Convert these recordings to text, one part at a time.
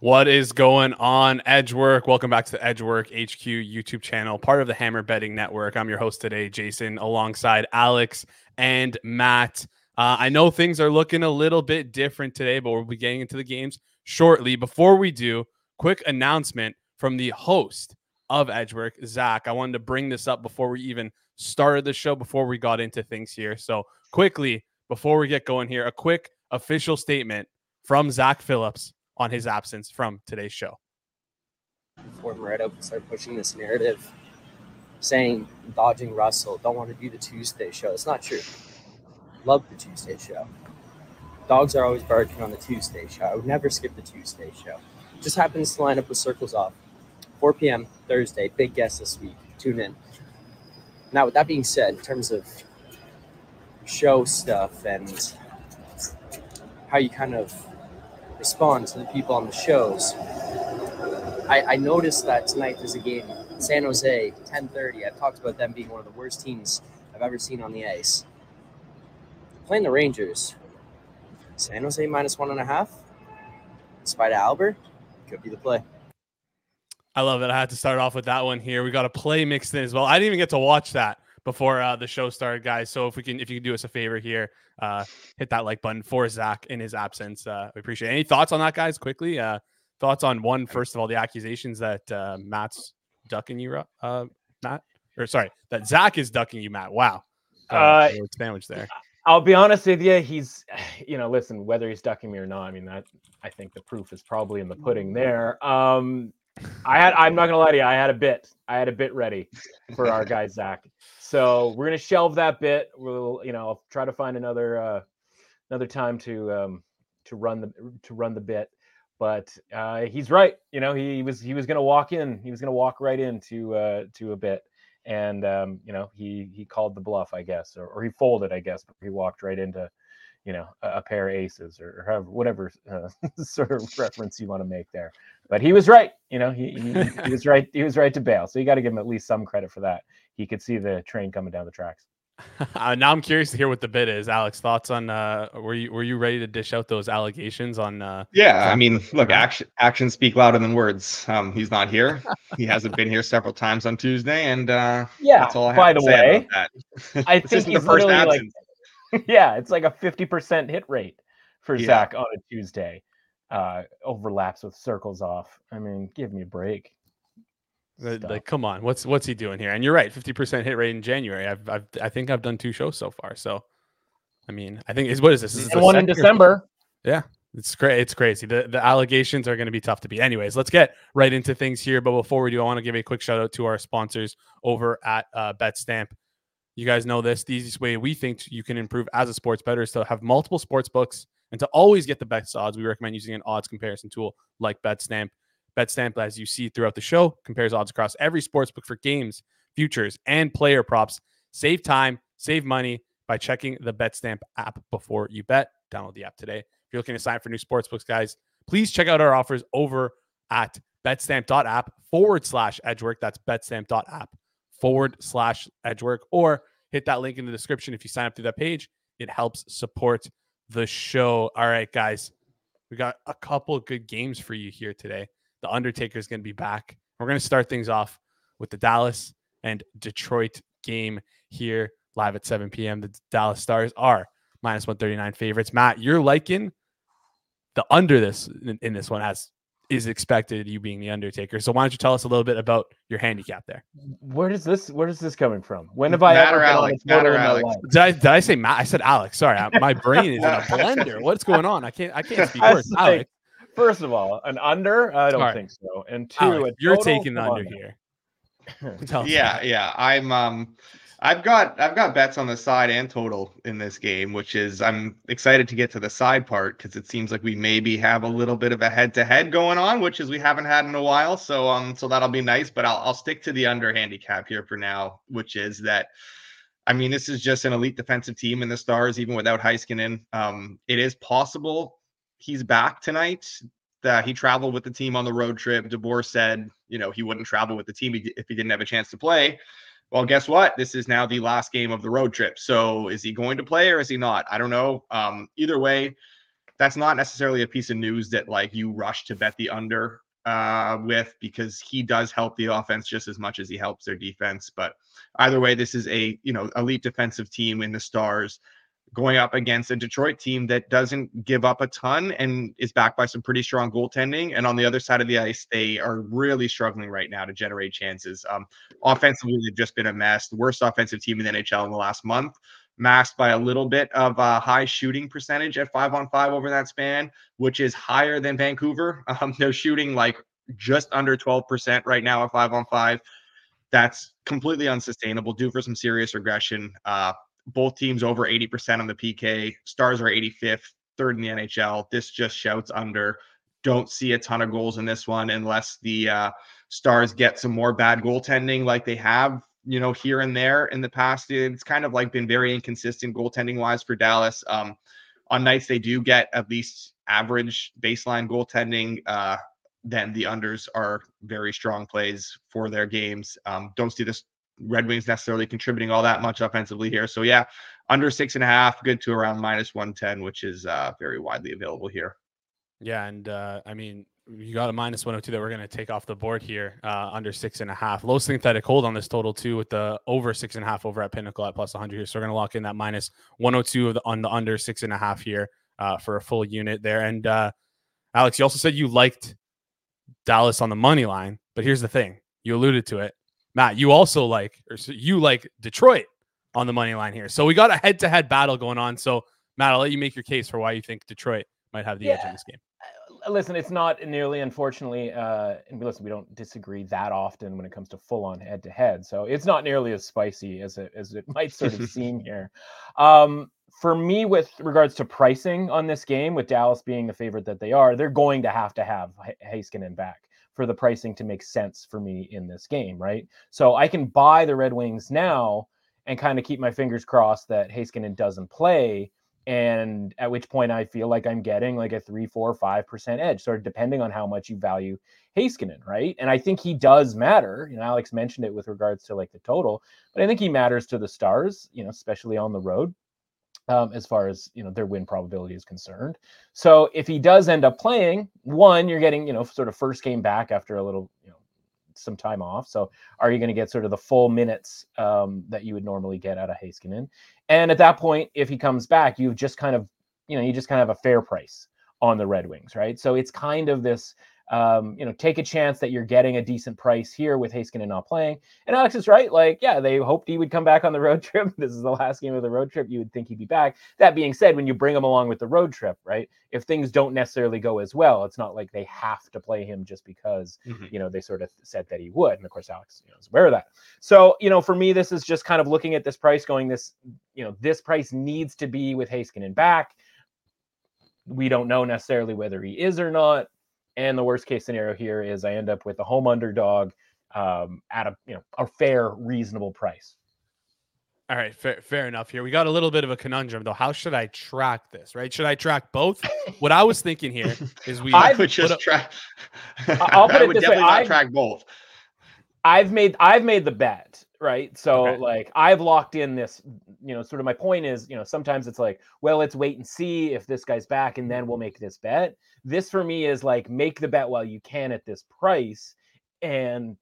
What is going on, Edgework? Welcome back to the Edgework HQ YouTube channel, part of the Hammer Betting Network. I'm your host today, Jason, alongside Alex and Matt. Uh, I know things are looking a little bit different today, but we'll be getting into the games shortly. Before we do, quick announcement from the host of Edgework, Zach. I wanted to bring this up before we even started the show, before we got into things here. So, quickly, before we get going here, a quick official statement from Zach Phillips on his absence from today's show. Before Moretto start pushing this narrative, saying dodging Russell, don't want to do the Tuesday show. It's not true. Love the Tuesday show. Dogs are always barking on the Tuesday show. I would never skip the Tuesday show. Just happens to line up with circles off. 4 p.m. Thursday. Big guest this week. Tune in. Now, with that being said, in terms of show stuff and how you kind of respond to the people on the shows, I, I noticed that tonight there's a game, San Jose, 10:30. I've talked about them being one of the worst teams I've ever seen on the ice. Playing the Rangers, San Jose minus one and a half. Despite Albert, could be the play. I love it. I had to start off with that one here. We got a play mixed in as well. I didn't even get to watch that before uh, the show started, guys. So if we can, if you can do us a favor here, uh, hit that like button for Zach in his absence. Uh, we appreciate it. Any thoughts on that, guys? Quickly, uh, thoughts on one first of all, the accusations that uh, Matt's ducking you, uh, Matt, or sorry, that Zach is ducking you, Matt. Wow, Uh, sandwich there. I'll be honest with you. He's, you know, listen, whether he's ducking me or not, I mean, that I think the proof is probably in the pudding there. Um, I had, I'm not gonna lie to you, I had a bit, I had a bit ready for our guy Zach. So we're gonna shelve that bit. We'll, you know, I'll try to find another, uh, another time to, um, to run the, to run the bit. But uh, he's right. You know, he was, he was gonna walk in, he was gonna walk right into, uh, to a bit and um, you know he he called the bluff, I guess, or, or he folded, I guess, but he walked right into you know a, a pair of aces or, or whatever uh, sort of reference you want to make there. But he was right, you know, he, he, he was right, he was right to bail. So you got to give him at least some credit for that. He could see the train coming down the tracks. Uh, now I'm curious to hear what the bid is. Alex, thoughts on uh were you were you ready to dish out those allegations on uh Yeah, I mean, look, action actions speak louder than words. Um, he's not here. he hasn't been here several times on Tuesday, and uh, Yeah. that's all I have by to the say way, about that. I think isn't the he's first literally like, yeah, it's like a fifty percent hit rate for Yeah. Zach on a Tuesday. Uh, overlaps with circles off. I mean, give me a break. Stuff. like come on, what's what's he doing here? And you're right, 50% hit rate in January. I've, I've I think I've done two shows so far. So I mean, I think is what is this? this is the one in December. December. It's great. It's crazy. The the allegations are going to be tough to beat. Anyways, let's get right into things here. But before we do, I want to give a quick shout out to our sponsors over at uh, BetStamp. You guys know this. The easiest way we think you can improve as a sports bettor is to have multiple sports books and to always get the best odds. We recommend using an odds comparison tool like BetStamp. BetStamp, as you see throughout the show, compares odds across every sports book for games, futures, and player props. Save time, save money by checking the BetStamp app before you bet. Download the app today. If you're looking to sign up for new sports books, guys, please check out our offers over at betstamp.app forward slash edgework. That's betstamp.app forward slash edgework. Or hit that link in the description if you sign up through that page. It helps support the show. All right, guys, we got a couple good games for you here today. The Undertaker is going to be back. We're going to start things off with the Dallas and Detroit game here live at 7 p.m. The Dallas Stars are minus 139 favorites. Matt, you're liking the under this in, in this one as is expected, you being the Undertaker. So why don't you tell us a little bit about your handicap there? Where does this? Where is this coming from? When have I Matt ever or Alex? Matt or Alex? Did I, did I say Matt? I said Alex. Sorry, I, my brain is in a blender. What's going on? I can't. I can't speak I words. like, Alex, First of all, an under? I don't Sorry. think so. And two, Alex, a you're taking the under here. Yeah, yeah. I'm um I've got I've got bets on the side and total in this game, which is I'm excited to get to the side part because it seems like we maybe have a little bit of a head to head going on, which is we haven't had in a while. So um so that'll be nice. But I'll I'll stick to the under handicap here for now, which is that I mean this is just an elite defensive team in the stars, even without Heiskanen. Um, it is possible he's back tonight. That he traveled with the team on the road trip. DeBoer said, you know, he wouldn't travel with the team if he didn't have a chance to play. Well, guess what? This is now the last game of the road trip. So is he going to play or is he not? I don't know. Um, either way, that's not necessarily a piece of news that like you rush to bet the under uh, with because he does help the offense just as much as he helps their defense. But either way, this is a you know elite defensive team in the stars going up against a Detroit team that doesn't give up a ton and is backed by some pretty strong goaltending. And on the other side of the ice, they are really struggling right now to generate chances. Um, offensively, they've just been a mess. The worst offensive team in the NHL in the last month, masked by a little bit of a high shooting percentage at five on five over that span, which is higher than Vancouver. Um, they're shooting like just under 12% right now at five on five. That's completely unsustainable, due for some serious regression. Uh, both teams over 80% on the PK. Stars are 85th, third in the NHL. This just shouts under. Don't see a ton of goals in this one unless the uh, Stars get some more bad goaltending like they have, you know, here and there in the past. It's kind of like been very inconsistent goaltending wise for Dallas. Um, on nights they do get at least average baseline goaltending, uh, then the unders are very strong plays for their games. Um, don't see this Red Wings necessarily contributing all that much offensively here. So yeah, under six and a half, good to around minus one ten, which is uh, very widely available here. Yeah, and uh, I mean, you got a minus one hundred oh two that we're going to take off the board here, uh, under six and a half. Low synthetic hold on this total too, with the over six and a half over at Pinnacle at plus one hundred here. So we're going to lock in that minus one hundred two the, on the under six and a half here uh, for a full unit there. And uh, Alex, you also said you liked Dallas on the money line, but here's the thing: you alluded to it Matt, you also like, or you like Detroit on the money line here. So we got a head to head battle going on. So, Matt, I'll let you make your case for why you think Detroit might have the yeah. edge in this game. Uh, listen, it's not nearly, unfortunately, uh, and listen, we don't disagree that often when it comes to full on head to head. So it's not nearly as spicy as it, as it might sort of seem here. Um, for me, with regards to pricing on this game, with Dallas being the favorite that they are, they're going to have to have Heiskanen back for the pricing to make sense for me in this game, right? So I can buy the Red Wings now and kind of keep my fingers crossed that Heiskanen doesn't play. And at which point I feel like I'm getting like a three, four, five percent edge, sort of depending on how much you value Heiskanen, right? And I think he does matter. You know, Alex mentioned it with regards to like the total, but I think he matters to the stars, you know, especially on the road um, as far as you know their win probability is concerned. So if he does end up playing, one, you're getting you know sort of first game back after a little you know some time off. So are you going to get sort of the full minutes um, that you would normally get out of Heiskanen? And at that point, if he comes back, you've just kind of you know you just kind of have a fair price on the Red Wings, right? So it's kind of this um, you know, take a chance that you're getting a decent price here with Heiskanen not playing. And Alex is right. Like, yeah, they hoped he would come back on the road trip. This is the last game of the road trip. You would think he'd be back. That being said, when you bring him along with the road trip, right? If things don't necessarily go as well, it's not like they have to play him just because, mm-hmm. you know, they sort of said that he would. And of course, Alex you know, is aware of that. So, you know, for me, this is just kind of looking at this price going, this, you know, this price needs to be with Heiskanen back. We don't know necessarily whether he is or not and the worst case scenario here is I end up with a home underdog um, at a you know a fair, reasonable price. All right, fair, fair enough. Here we got a little bit of a conundrum though. How should I track this? Right? Should I track both? what I was thinking here is we. I would just track. I'll put I it would this definitely way. not I've, track both. I've made I've made the bet right so Okay. like i've locked in this you know sort of my point is you know sometimes it's like well let's wait and see if this guy's back and then we'll make this bet this for me is like make the bet while you can at this price and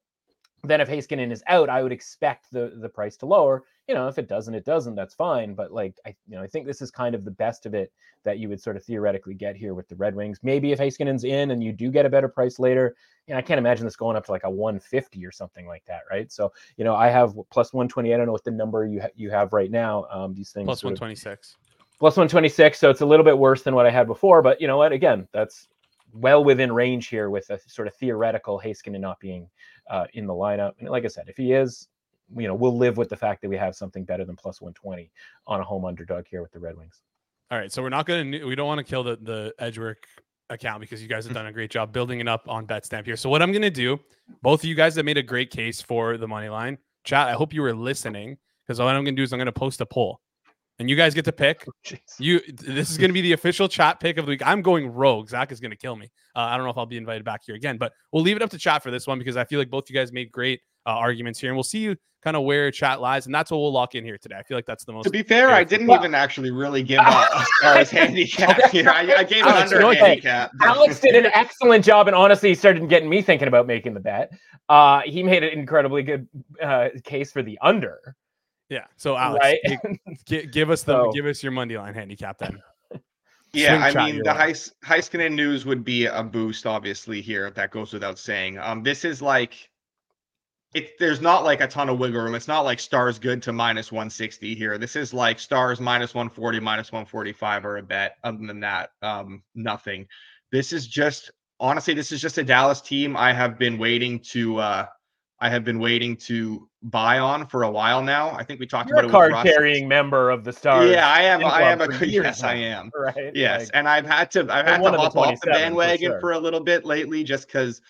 then if Heiskanen is out, I would expect the the price to lower. You know, if it doesn't, it doesn't. That's fine. But like, I you know, I think this is kind of the best of it that you would sort of theoretically get here with the Red Wings. Maybe if Heiskanen's in and you do get a better price later, you know, I can't imagine this going up to like a 150 or something like that, right? So, you know, I have plus 120. I don't know what the number you ha- you have right now. Um, these things Plus sort of- 126. plus 126 so it's a little bit worse than what i had before but you know what again that's well within range here with a sort of theoretical Heiskanen not being uh, in the lineup and like i said if he is you know we'll live with the fact that we have something better than plus 120 on a home underdog here with the Red Wings. All right, so we're not going to we don't want to kill the the Edgework account because you guys have done a great job building it up on BetStamp here. So what I'm going to do, both of you guys have made a great case for the money line. Chat, I hope you were listening because what I'm going to do is I'm going to post a poll. And you guys get to pick. Jeez. You this is going to be the official chat pick of the week. I'm going rogue. Zach is going to kill me. Uh, I don't know if I'll be invited back here again, but we'll leave it up to chat for this one because I feel like both you guys made great uh, arguments here, and we'll see you kind of where chat lies, and that's what we'll lock in here today. I feel like that's the most. To be fair, I didn't Well- even actually really give a, a Stars handicap here. I, I gave an Alex, under you handicap. Alex did an excellent job, and honestly, he started getting me thinking about making the bet. Uh, he made an incredibly good uh, case for the under. Yeah. So Alex, right? gi- give us the So- give us your money line handicap then. Yeah, Swing I mean the. Heis- Heiskanen news would be a boost, obviously here. That goes without saying. Um, this is like, it. There's not like a ton of wiggle room. It's not like Stars good to minus 160 here. This is like Stars minus 140, minus 145 or a bet. Other than that, um, nothing. This is just honestly, this is just a Dallas team. I have been waiting to. uh I have been waiting to buy on for a while now. I think we talked You're about a it with card carrying member of the Stars. Yeah, I am. I am a yes, I am. Right? Yes, Like, and I've had to I've had to hop off the 27 for bandwagon for, a little bit lately, just because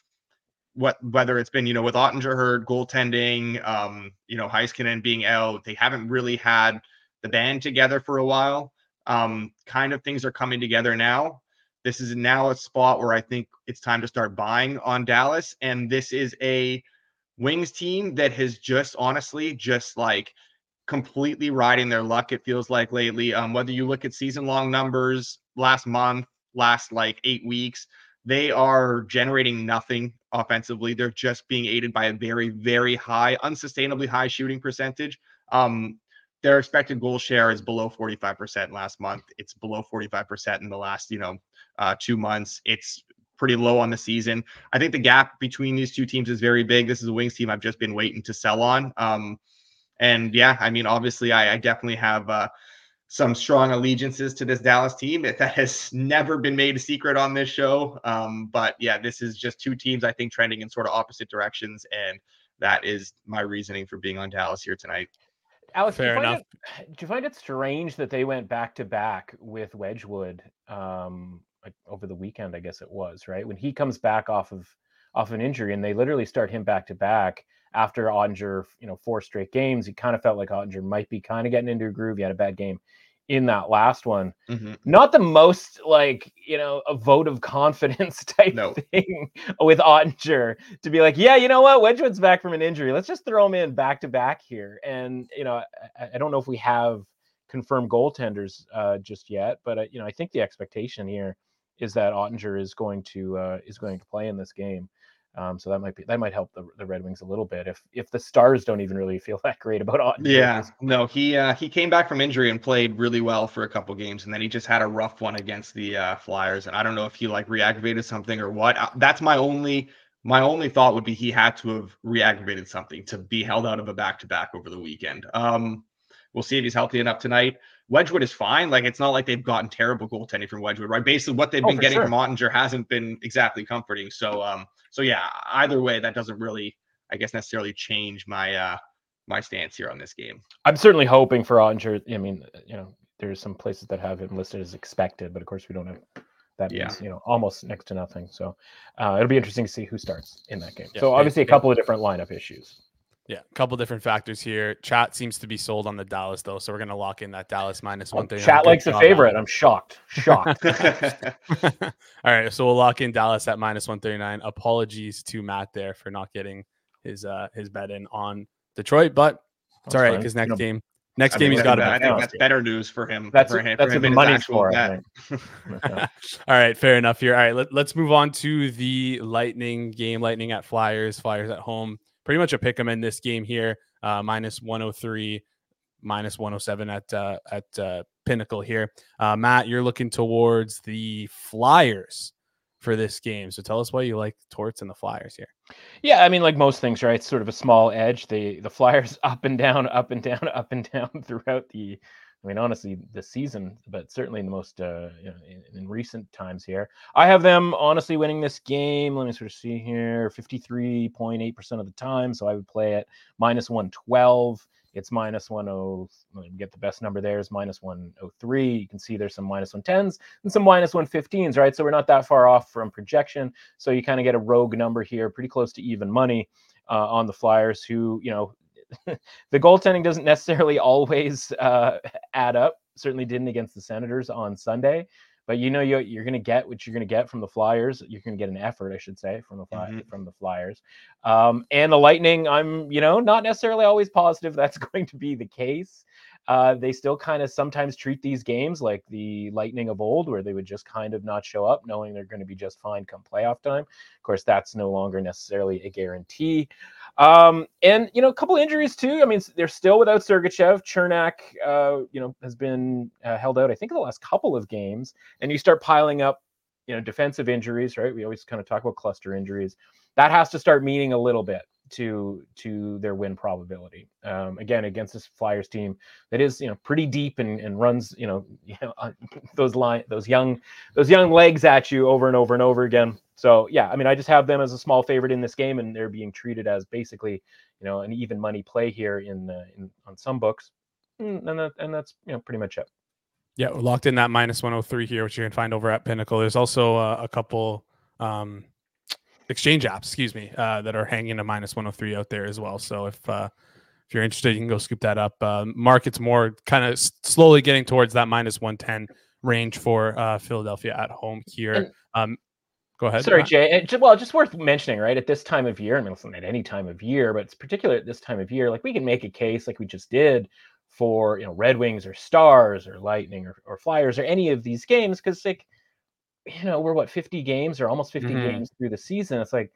what whether it's been you know with Oettinger hurt, goaltending, um, you know Heiskanen being out, they haven't really had the band together for a while. Um, kind of things are coming together now. This is now a spot where I think it's time to start buying on Dallas, and this is a Wings team that has just honestly just like completely riding their luck. It feels like lately. Um, whether you look at season long numbers last month, last like eight weeks, they are generating nothing offensively. They're just being aided by a very, very high, unsustainably high shooting percentage. Um, their expected goal share is below 45% last month. It's below 45% in the last, you know, uh, two months. It's pretty low on the season. I think the gap between these two teams is very big. This is a Wings team I've just been waiting to sell on. Um, and yeah, I mean, obviously, I, I definitely have uh, some strong allegiances to this Dallas team. That has never been made a secret on this show. Um, but yeah, this is just two teams I think trending in sort of opposite directions, and that is my reasoning for being on Dallas here tonight. Alex, do you Fair find enough. It, do you find it strange that they went back to back with Wedgewood um, like over the weekend? I guess it was right when he comes back off of off an injury, and they literally start him back to back after Oettinger, you know, four straight games. He kind of felt like Oettinger might be kind of getting into a groove. He had a bad game in that last one. Mhm. Not the most like you know a vote of confidence type No. thing with Oettinger to be like, yeah, you know what, Wedgewood's back from an injury. Let's just throw him in back to back here. And you know, I, I don't know if we have confirmed goaltenders uh, just yet, but uh, you know, I think the expectation here is that Oettinger is going to uh, is going to play in this game. Um, so that might be that might help the, the Red Wings a little bit if if the Stars don't even really feel that great about Oettinger. Yeah, no, he uh, he came back from injury and played really well for a couple games, and then he just had a rough one against the uh, Flyers. And I don't know if he like reactivated something or what. Uh, That's my only my only thought would be he had to have reactivated something to be held out of a back to back over the weekend. Um, we'll see if he's healthy enough tonight. Wedgewood is fine. Like it's not like they've gotten terrible goaltending from Wedgewood, right? Basically, what they've Oh, been getting sure. from Oettinger hasn't been exactly comforting. So, um, so yeah, either way, that doesn't really, I guess, necessarily change my uh my stance here on this game. I'm certainly hoping for Oettinger. I mean, you know, there's some places that have him listed as expected, but of course we don't have. That Yeah. means you know almost next to nothing. So uh, it'll be interesting to see who starts in that game. Yeah, so obviously a couple of different lineup issues. Yeah, a couple different factors here. Chat seems to be sold on the Dallas though, so we're gonna lock in that Dallas minus one thing. Chat likes a favorite. I'm shocked. Shocked. All right, so we'll lock in Dallas at minus one thirty nine. Apologies to Matt there for not getting his uh his bet in on Detroit, but it's all right fine. because You next know, game, next I game mean, he's that- got to I think that's better news for him. That's for what- him, that's for what him the and his for, I bet. think. All right, fair enough here. All right, let, let's move on to the Lightning game. Lightning at Flyers, Flyers at home. Pretty much a pick 'em in this game here. Uh, minus 103, minus 107 at uh, at uh, Pinnacle here. Uh, Matt, you're looking towards the Flyers for this game. So tell us why you like Torts and the Flyers here. Yeah, I mean, like most things, right? It's sort of a small edge. The the Flyers up and down, up and down, up and down throughout the I mean, honestly, the season, but certainly in the most uh, you know, in, in, recent times here, I have them honestly winning this game. Let me sort of see here, fifty-three point eight percent of the time. So I would play it minus one twelve. It's minus one oh. Get the best number there is minus one oh three. You can see there's some minus minus one tens and some minus minus one fifteens, right? So we're not that far off from projection. So you kind of get a rogue number here, pretty close to even money uh, on the Flyers, who you know the goaltending doesn't necessarily always uh, add up. Certainly didn't against the Senators on Sunday. But you know you, you're going to get what you're going to get from the Flyers. You're going to get an effort, I should say, from the mm-hmm. from the Flyers. Um, and the Lightning, I'm you know not necessarily always positive that's going to be the case. Uh, they still kind of sometimes treat these games like the Lightning of old, where they would just kind of not show up, knowing they're going to be just fine come playoff time. Of course, that's no longer necessarily a guarantee. Um, and you know, a couple injuries too. I mean, they're still without Sergachev. Cernak, uh, you know, has been uh, held out. I think the last couple of games, and you start piling up, you know, defensive injuries. Right? We always kind of talk about cluster injuries. That has to start meaning a little bit to to their win probability. Um, again, against this Flyers team that is you know pretty deep and, and runs you know, you know uh, those line those young those young legs at you over and over and over again. So yeah, I mean, I just have them as a small favorite in this game, and they're being treated as basically you know an even money play here in, uh, in on some books, and that, and that's you know pretty much it. Yeah, locked in that minus 103 here, which you can find over at Pinnacle. There's also uh, a couple um, exchange apps, excuse me, uh, that are hanging a minus 103 out there as well. So if uh, if you're interested, you can go scoop that up. Uh, market's more kind of slowly getting towards that minus 110 range for uh, Philadelphia at home here. Um, go ahead. Sorry, Jay. well, just worth mentioning, right? At this time of year, I mean, listen, at any time of year, but it's particular at this time of year. Like we can make a case, like we just did, for you know Red Wings or Stars or Lightning or, or Flyers or any of these games, because like you know, we're what 50 games or almost 50 mm-hmm. games through the season. It's like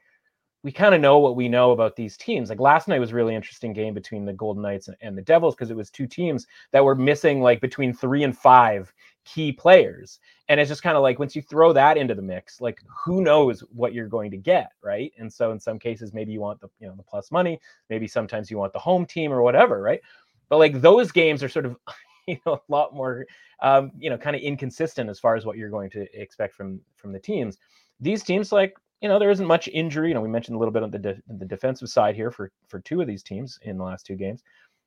we kind of know what we know about these teams. Like last night was really interesting game between the Golden Knights and, and the Devils because it was two teams that were missing like between three and five key players. And it's just kind of like once you throw that into the mix, like who knows what you're going to get, right? And so in some cases, maybe you want the you know the plus money, maybe sometimes you want the home team or whatever, right? But like those games are sort of you know a lot more um, you know kind of inconsistent as far as what you're going to expect from from the teams. These teams like you know there isn't much injury. You know we mentioned a little bit on the de- the defensive side here for for two of these teams in the last two games,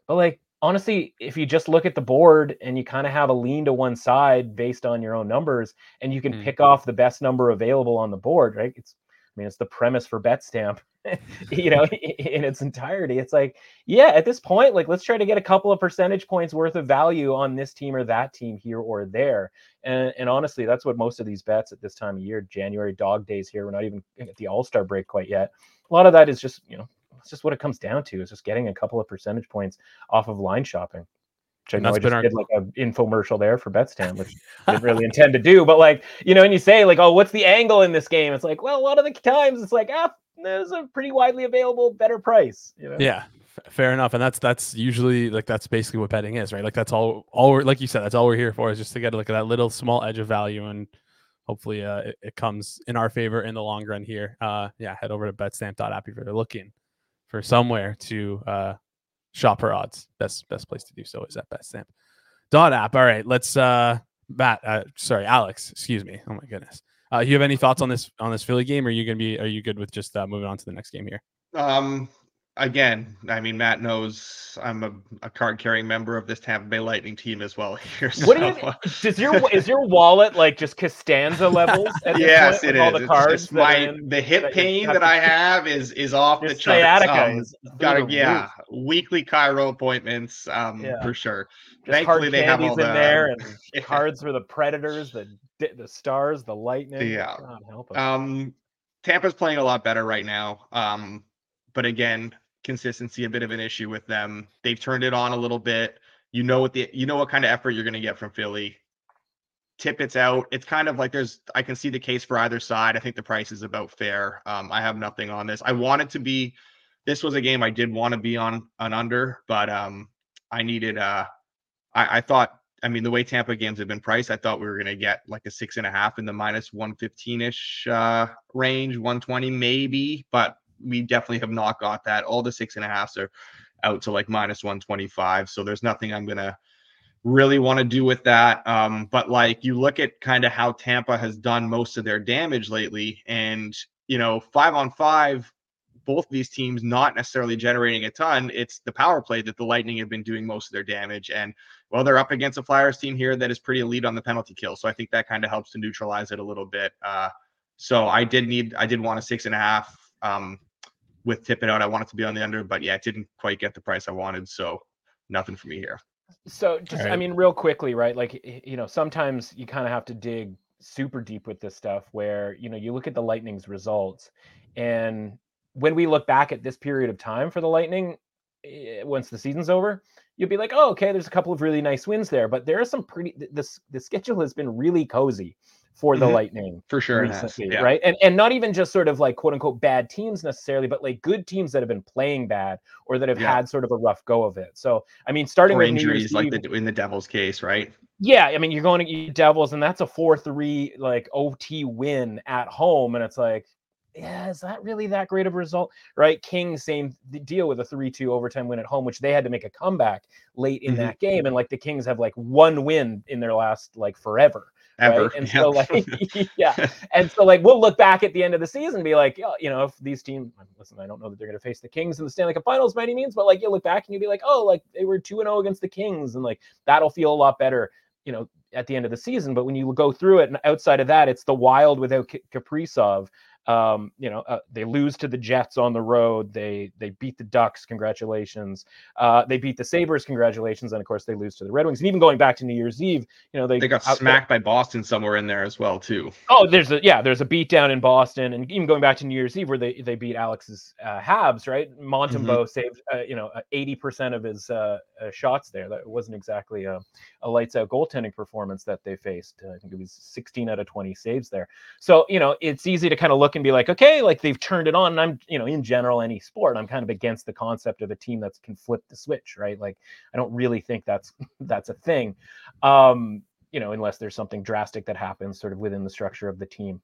but like honestly, if you just look at the board and you kind of have a lean to one side based on your own numbers, and you can mm. pick off the best number available on the board, right? It's I mean, it's the premise for BetStamp, you know, in its entirety. It's like, yeah, at this point, like let's try to get a couple of percentage points worth of value on this team or that team here or there. And, and honestly, that's what most of these bets at this time of year, January dog days here, we're not even at the All Star break quite yet. A lot of that is just, you know, it's just what it comes down to is just getting a couple of percentage points off of line shopping which I know I just our... did like an infomercial there for BetStamp, which I didn't really intend to do. But like, you know, and you say like, oh, what's the angle in this game? It's like, well, a lot of the times it's like, ah, there's a pretty widely available better price. You know? Yeah, fair enough. And that's that's usually like that's basically what betting is, right? Like that's all all we're like you said, that's all we're here for is just to get like that little small edge of value and hopefully uh, it, it, comes in our favor in the long run here. Uh, yeah, head over to betstamp.app if you're looking for somewhere to uh, shop for odds. Best best place to do so is at BetStamp. Dot app. All right, let's uh Matt, uh, sorry, Alex, excuse me. Oh my goodness. Uh, you have any thoughts on this on this Philly game? Or are you gonna be are you good with just uh, moving on to the next game here? Um again, I mean, Matt knows I'm a, a card carrying member of this Tampa Bay Lightning team as well here. So. What do you, does your is your wallet like just Costanza levels? yes, it is. All the cards my in, the hip pain that I have is is off the charts. Um, got yeah, roof. weekly chiro appointments um yeah. for sure. Just Thankfully, they have all the, in there and yeah. cards for the Predators, the the Stars, the Lightning. Yeah. Um, Tampa's playing a lot better right now. Um, but again, consistency a bit of an issue with them. They've turned it on a little bit. You know what the you know what kind of effort you're going to get from Philly. Tippett's out. It's kind of like there's I can see the case for either side. I think the price is about fair. Um, I have nothing on this. I wanted to be. This was a game I did want to be on an under, but um, I needed. Uh, I, I thought. I mean, the way Tampa games have been priced, I thought we were going to get like a six and a half in the minus 115 ish uh, range, 120 maybe, but we definitely have not got that. All the six and a halfs are out to like minus 125. So there's nothing I'm gonna really want to do with that. Um, but like you look at kind of how Tampa has done most of their damage lately, and you know, five on five, both these teams not necessarily generating a ton. It's the power play that the Lightning have been doing most of their damage. And well, they're up against a Flyers team here that is pretty elite on the penalty kill. So I think that kind of helps to neutralize it a little bit. Uh, so I did need, I did want a six and a half um, with Tippett out. I wanted to be on the under, but yeah, it didn't quite get the price I wanted. So nothing for me here. So just, right. I mean, real quickly, right? Like, you know, sometimes you kind of have to dig super deep with this stuff where, you know, you look at the Lightning's results and when we look back at this period of time for the Lightning, eh, once the season's over, you'll be like, oh, okay, there's a couple of really nice wins there, but there are some pretty. This the schedule has been really cozy for the mm-hmm. Lightning for sure, recently, yeah. right? And and not even just sort of like quote unquote bad teams necessarily, but like good teams that have been playing bad or that have yeah. had sort of a rough go of it. So I mean, starting or with injuries, like the, in the Devils case, right? Yeah, I mean, you're going to Devils, and that's a four-three like OT win at home, and it's like yeah, is that really that great of a result? Right. King, same deal with a 3 2 overtime win at home, which they had to make a comeback late in mm-hmm. that game. And like the Kings have like one win in their last like forever. Ever. Right? And so like yeah. And so like we'll look back at the end of the season and be like, oh, you know, if these teams listen, I don't know that they're gonna face the Kings in the Stanley Cup finals by any means, but like you look back and you'll be like, oh, like they were 2 and 0 against the Kings, and like that'll feel a lot better, you know, at the end of the season. But when you go through it, and outside of that, it's the wild without Kaprizov um, you know, uh, they lose to the Jets on the road. They they beat the Ducks. Congratulations. Uh, they beat the Sabres. Congratulations. And of course, they lose to the Red Wings. And even going back to New Year's Eve, you know, they they got smacked by Boston somewhere in there as well too. Oh, there's a yeah, there's a beat down in Boston, and even going back to New Year's Eve where they they beat Alex's uh, Habs. Right, Montembeault mm-hmm. saved uh, you know uh, eighty percent of his uh, shots there. That wasn't exactly a, a lights out goaltending performance that they faced. I think it was 16 out of 20 saves there. So you know, it's easy to kind of look look and be like, okay, like they've turned it on. And I'm, you know, in general, any sport, I'm kind of against the concept of a team that can flip the switch, right? Like, I don't really think that's that's a thing, um, you know, unless there's something drastic that happens sort of within the structure of the team.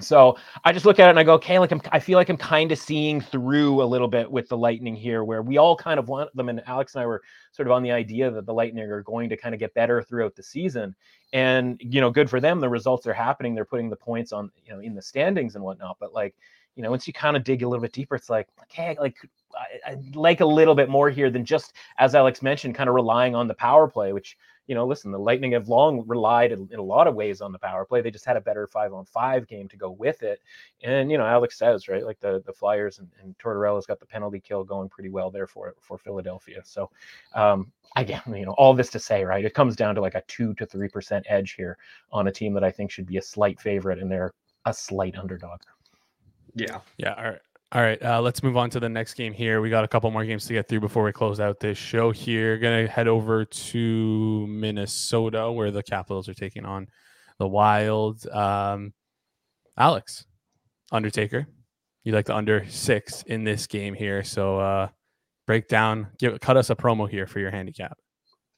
So I just look at it and I go, okay, like I'm, I feel like I'm kind of seeing through a little bit with the Lightning here, where we all kind of want them. And Alex and I were sort of on the idea that the Lightning are going to kind of get better throughout the season. And, you know, good for them. The results are happening. They're putting the points on, you know, in the standings and whatnot. But like, you know, once you kind of dig a little bit deeper, it's like, okay, like I, I like a little bit more here than just, as Alex mentioned, kind of relying on the power play, which, you know, listen, the Lightning have long relied in, in, a lot of ways on the power play. They just had a better five on five game to go with it. And, you know, Alex says, right, like the, the Flyers and, and Tortorella's got the penalty kill going pretty well there for, for Philadelphia. So, um, again, you know, all this to say, right, it comes down to like a two to 3% edge here on a team that I think should be a slight favorite and they're a slight underdog. Yeah. Yeah. All right. All right, uh, let's move on to the next game here. We got a couple more games to get through before we close out this show here. Gonna head over to Minnesota where the Capitals are taking on the Wild. Um, Alex, Undertaker, you like the under six in this game here. So uh, break down, give cut us a promo here for your handicap.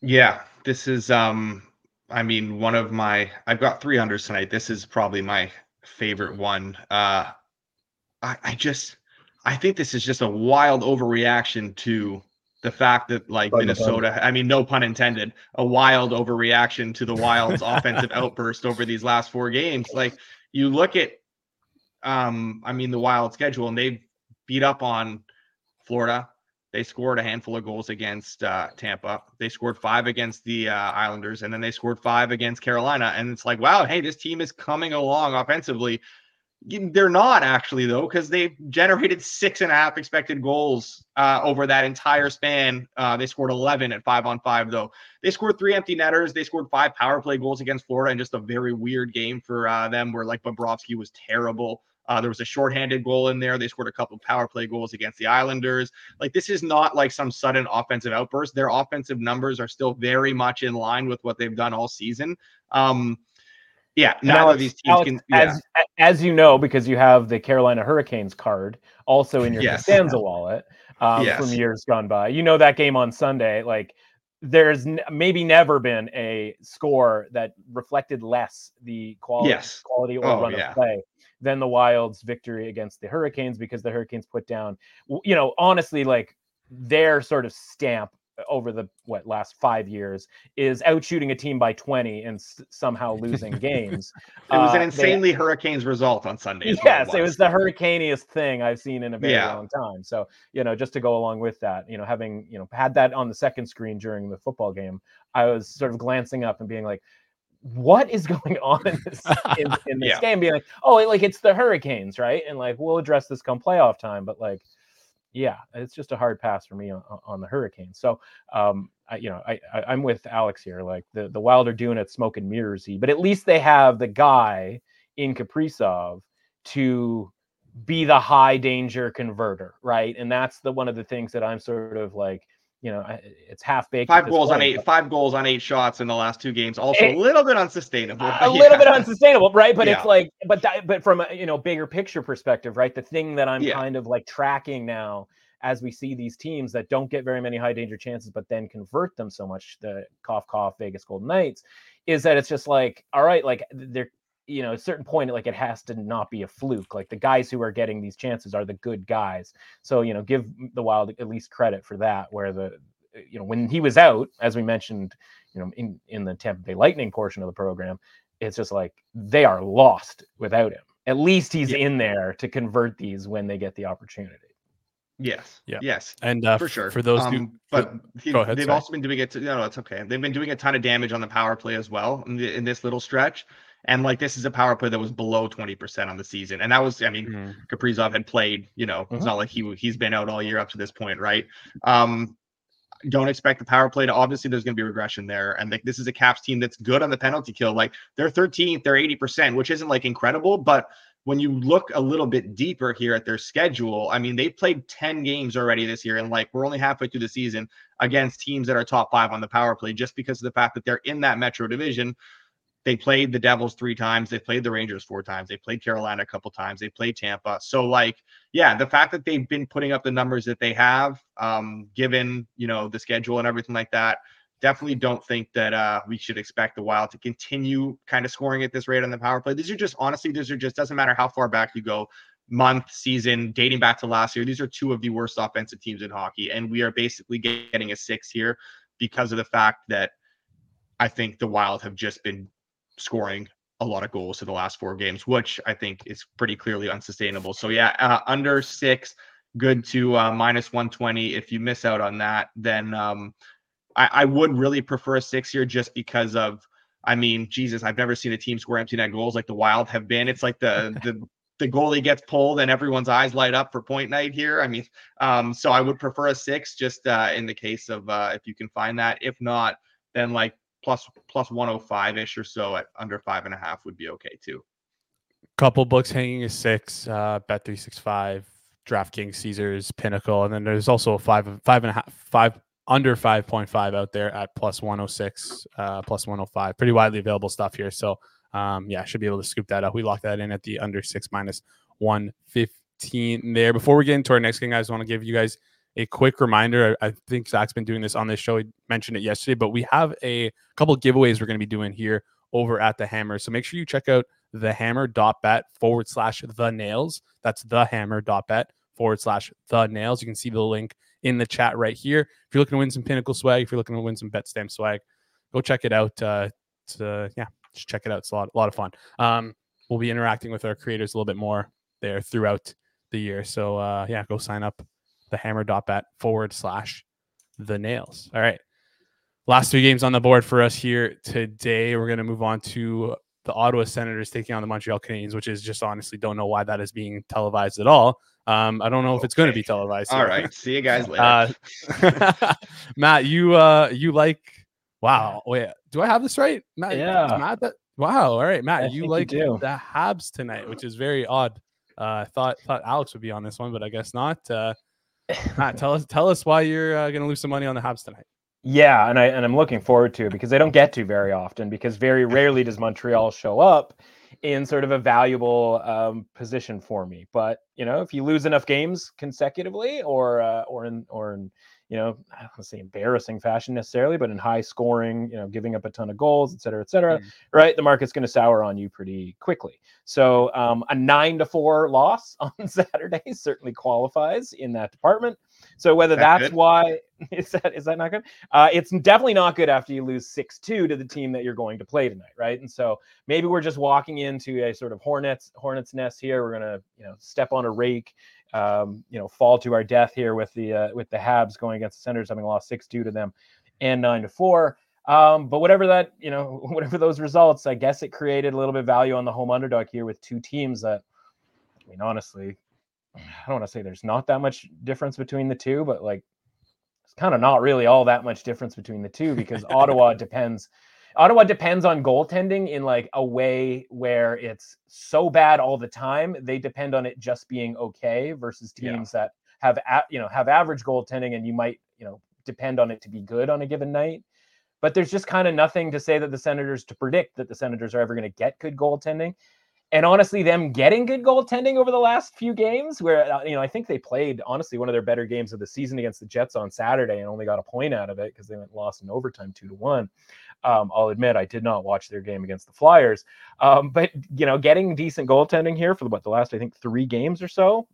Yeah, this is um, I mean, one of my I've got three unders tonight. This is probably my favorite one. Uh, I, I just I think this is just a wild overreaction to the fact that like pun Minnesota, pun. I mean, no pun intended, a wild overreaction to the Wild's offensive outburst over these last four games. Like you look at, um, I mean, the Wild schedule, and they beat up on Florida. They scored a handful of goals against uh, Tampa. They scored five against the uh, Islanders, and then they scored five against Carolina. And it's like, wow, hey, this team is coming along offensively. They're not actually though, because they've generated six and a half expected goals uh, over that entire span. Uh, they scored 11 at five on five though. They scored three empty netters. They scored five power play goals against Florida, and just a very weird game for uh, them, where like Bobrovsky was terrible. Uh, there was a shorthanded goal in there. They scored a couple power play goals against the Islanders. Like this is not like some sudden offensive outburst. Their offensive numbers are still very much in line with what they've done all season. Um, yeah, none of these teams Alex, can. Yeah. As, as you know, because you have the Carolina Hurricanes card also in your yes. Costanza wallet um, yes. from years gone by. You know that game on Sunday, like there's n- maybe never been a score that reflected less the quality, yes. quality or oh, run yeah. of play than the Wild's victory against the Hurricanes because the Hurricanes put down, you know, honestly, like their sort of stamp over the what last five years is out shooting a team by 20 and s- somehow losing games. It was an Uh, they- insanely Hurricanes result on Sunday. is what Yes, it was the hurricaniest thing I've seen in a very Yeah. long time. So, you know, just to go along with that, you know, having, you know, had that on the second screen during the football game, I was sort of glancing up and being like, what is going on in this in, in this Yeah. game? Being like, oh, like it's the Hurricanes, right? And like we'll address this come playoff time, but like, yeah, it's just a hard pass for me on, on the Hurricanes. So, um, I, you know, I, I I'm with Alex here. Like the the Wild are doing it smoke and mirrorsy, but at least they have the guy in Kaprizov to be the high danger converter, right? And that's the one of the things that I'm sort of like, you know, it's half baked. Five goals on point, eight. but- Five goals on eight shots in the last two games. Also Eh, a little bit unsustainable. a but little bit unsustainable, right? But Yeah. it's like, but that, but from a you know bigger picture perspective, right? The thing that I'm Yeah. kind of like tracking now as we see these teams that don't get very many high danger chances, but then convert them so much, the cough cough Vegas Golden Knights, is that it's just like, all right, like they're you know, at a certain point, like it has to not be a fluke. Like the guys who are getting these chances are the good guys. So, you know, give the Wild at least credit for that, where the you know, when he was out, as we mentioned, you know, in, in the Tampa Bay Lightning portion of the program, it's just like they are lost without him. At least he's Yeah. in there to convert these when they get the opportunity. Yes. Yeah. Yes. And uh, for sure. for those who, Um, but he- go ahead, they've sorry. also been doing it. To, no, no, it's okay. They've been doing a ton of damage on the power play as well in, the, in this little stretch. And like this is a power play that was below twenty percent on the season, and that was, I mean, Mhm. Kaprizov had played. You know, it's Mhm. not like he he's been out all year up to this point, right? Um, don't expect the power play to obviously there's going to be regression there and like this is a caps team that's good on the penalty kill like they're 13th they're 80% which isn't like incredible but when you look a little bit deeper here at their schedule i mean they played 10 games already this year and like we're only halfway through the season against teams that are top five on the power play just because of the fact that they're in that metro division they played the Devils three times. They played the Rangers four times. They played Carolina a couple times. They played Tampa. So, like, yeah, the fact that they've been putting up the numbers that they have, um, given you know the schedule and everything like that, definitely don't think that uh, we should expect the Wild to continue kind of scoring at this rate on the power play. These are just honestly, these are just doesn't matter how far back you go, month, season, dating back to last year. These are two of the worst offensive teams in hockey, and we are basically getting a six here because of the fact that I think the Wild have just been scoring a lot of goals in the last four games, which I think is pretty clearly unsustainable. So yeah, uh, under six, good to uh, minus 120. If you miss out on that, then um, I, I would really prefer a six here just because of, I mean, Jesus, I've never seen a team score empty net goals like the Wild have been. It's like the the the goalie gets pulled and everyone's eyes light up for point night here. I mean, um, so I would prefer a six just uh, in the case of uh, if you can find that. If not, then like plus plus 105 ish or so at under five and a half would be okay too. couple books hanging a six, uh, bet three six five, DraftKings, Caesars, Pinnacle, and then there's also a five five and a half five under five point five out there at plus one oh six, uh, plus one oh five. Pretty widely available stuff here. So um, yeah, should be able to scoop that up. We locked that in at the under six minus one fifteen there. Before we get into our next game, guys, I want to give you guys a quick reminder. I, think Zach's been doing this on this show. He mentioned it yesterday, but we have a couple giveaways we're going to be doing here over at the Hammer. So make sure you check out the hammer.bet forward slash the nails. That's the hammer.bet forward slash the nails. You can see the link in the chat right here. If you're looking to win some pinnacle swag, if you're looking to win some bet stamp swag, go check it out. Uh, it's, uh, yeah, just check it out. It's a lot, a lot of fun. Um, we'll be interacting with our creators a little bit more there throughout the year. So uh, yeah, go sign up the hammer.bet forward slash the nails. All right. Last three games on the board for us here today. We're going to move on to the Ottawa Senators taking on the Montreal Canadiens, which is just honestly don't know why that is being televised at all. Um, I don't know if it's going to be televised. All right, see you guys later. Uh, Matt, you uh, you like? Wow, wait, do I have this right? Matt, Yeah. Matt, that wow. All right, Matt, I you think you like do. the Habs tonight, which is very odd. Uh, I thought thought Alex would be on this one, but I guess not. Uh, Matt, tell us tell us why you're uh, going to lose some money on the Habs tonight. Yeah, and I and I'm looking forward to it because they don't get to very often because very rarely does Montreal show up in sort of a valuable um, position for me. But you know, if you lose enough games consecutively, or uh, or in or in you know, I don't want to say embarrassing fashion necessarily, but in high scoring, you know, giving up a ton of goals, et cetera, et cetera, Mm. right? The market's going to sour on you pretty quickly. So um, a nine to four loss on Saturday certainly qualifies in that department. So whether That that's good? why is that is that not good? Uh, it's definitely not good after you lose six two to the team that you're going to play tonight, right? And so maybe we're just walking into a sort of hornets hornets nest here. We're gonna you know step on a rake, um, you know, fall to our death here with the uh, with the Habs going against the Senators having lost six two to them and nine to four. Um, but whatever that you know, whatever those results, I guess it created a little bit of value on the home underdog here with two teams that, I mean, honestly, I don't want to say there's not that much difference between the two, but like it's kind of not really all that much difference between the two because Ottawa depends. Ottawa depends on goaltending in like a way where it's so bad all the time. They depend on it just being okay versus Yeah. teams that have a, you know have average goaltending and you might you know depend on it to be good on a given night. But there's just kind of nothing to say that the Senators to predict that the Senators are ever going to get good goaltending. And honestly, them getting good goaltending over the last few games, where uh, you know I think they played honestly one of their better games of the season against the Jets on Saturday and only got a point out of it because they went lost in overtime two to one. Um, I'll admit I did not watch their game against the Flyers, um, but you know getting decent goaltending here for what the last I think three games or so.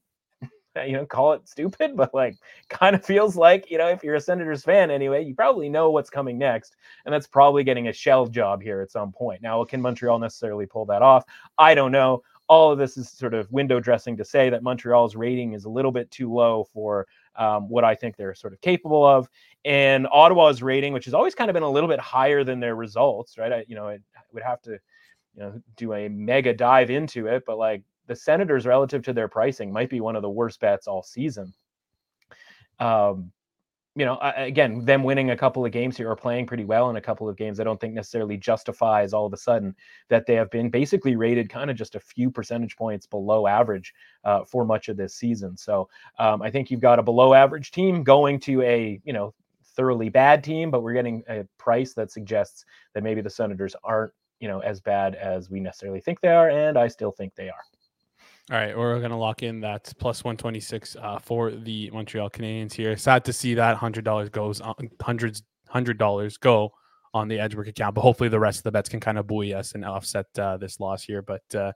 You know, call it stupid, but like kind of feels like, you know, if you're a Senators fan anyway, you probably know what's coming next. And that's probably getting a shell job here at some point. Now, can Montreal necessarily pull that off? I don't know. All of this is sort of window dressing to say that Montreal's rating is a little bit too low for um, what I think they're sort of capable of. And Ottawa's rating, which has always kind of been a little bit higher than their results, right? I, you know, I would have to, you know, do a mega dive into it, but like the Senators relative to their pricing might be one of the worst bets all season. Um, you know, again, them winning a couple of games here or playing pretty well in a couple of games, I don't think necessarily justifies all of a sudden that they have been basically rated kind of just a few percentage points below average uh, for much of this season. So um, I think you've got a below average team going to a, you know, thoroughly bad team, but we're getting a price that suggests that maybe the Senators aren't, you know, as bad as we necessarily think they are. And I still think they are. All right, we're going to lock in that plus 126 uh, for the Montreal Canadiens here. Sad to see that $100 goes on, hundreds $100 go on the Edgework account, but hopefully the rest of the bets can kind of buoy us and offset uh, this loss here. But uh,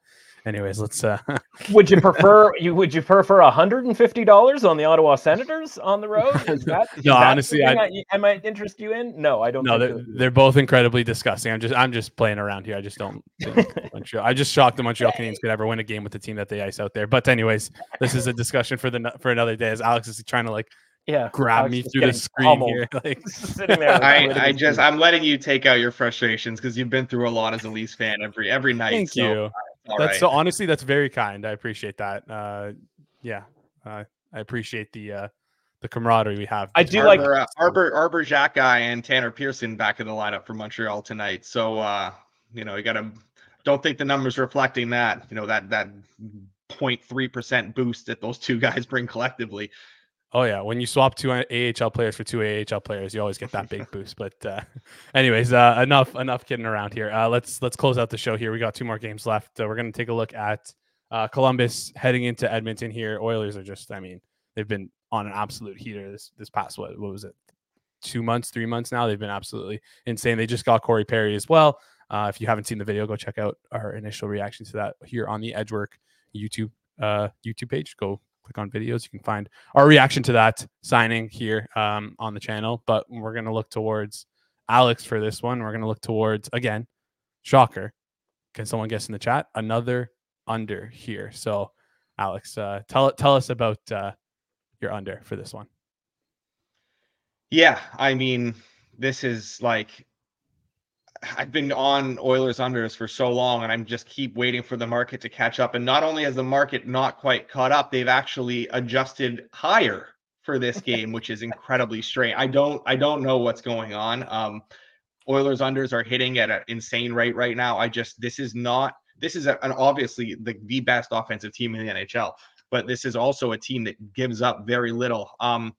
anyways, let's uh, Would you prefer you would you prefer $150 on the Ottawa Senators on the road? Is that is No, that honestly, I- I, I might interest you in? No, I don't no, they're, they're both incredibly disgusting. I'm just I'm just playing around here. I just don't Montreal. I just shocked the Montreal Canadiens could ever win a game with the team that they ice out there. But anyways, this is a discussion for the for another day. As Alex is trying to like yeah. grab me through the screen here, like Sitting there. I, I just. I'm letting you take out your frustrations because you've been through a lot as a Leafs fan every every night. Thank so, you. all that's right. so honestly, that's very kind. I appreciate that. Uh, yeah, uh, I appreciate the uh, the camaraderie we have. I do like- Arber, uh, Arber Arber Xhekaj and Tanner Pearson back in the lineup for Montreal tonight. So uh, you know, you gotta don't think the numbers reflecting that, you know, that that 0.3 percent boost that those two guys bring collectively. Oh yeah, when you swap two AHL players for two AHL players, you always get that big boost. But uh, anyways, uh, enough enough kidding around here. Uh, let's let's close out the show here. We got two more games left. Uh, we're gonna take a look at uh, Columbus heading into Edmonton here. Oilers are just, I mean, they've been on an absolute heater this this past what what was it, two months, three months now. They've been absolutely insane. They just got Corey Perry as well. Uh, if you haven't seen the video, go check out our initial reaction to that here on the Edgework YouTube uh, YouTube page. Go click on videos. You can find our reaction to that signing here um, on the channel. But we're going to look towards Alex for this one. We're going to look towards, again, shocker. Can someone guess in the chat? Another under here. So, Alex, uh, tell tell us about uh, your under for this one. Yeah, I mean, this is like I've been on Oilers unders for so long, and I'm just keep waiting for the market to catch up. And not only has the market not quite caught up, they've actually adjusted higher for this game, which is incredibly strange. I don't I don't know what's going on. Um, Oilers unders are hitting at an insane rate right now. I just this is not this is a, an obviously the the best offensive team in the NHL, but this is also a team that gives up very little. Um,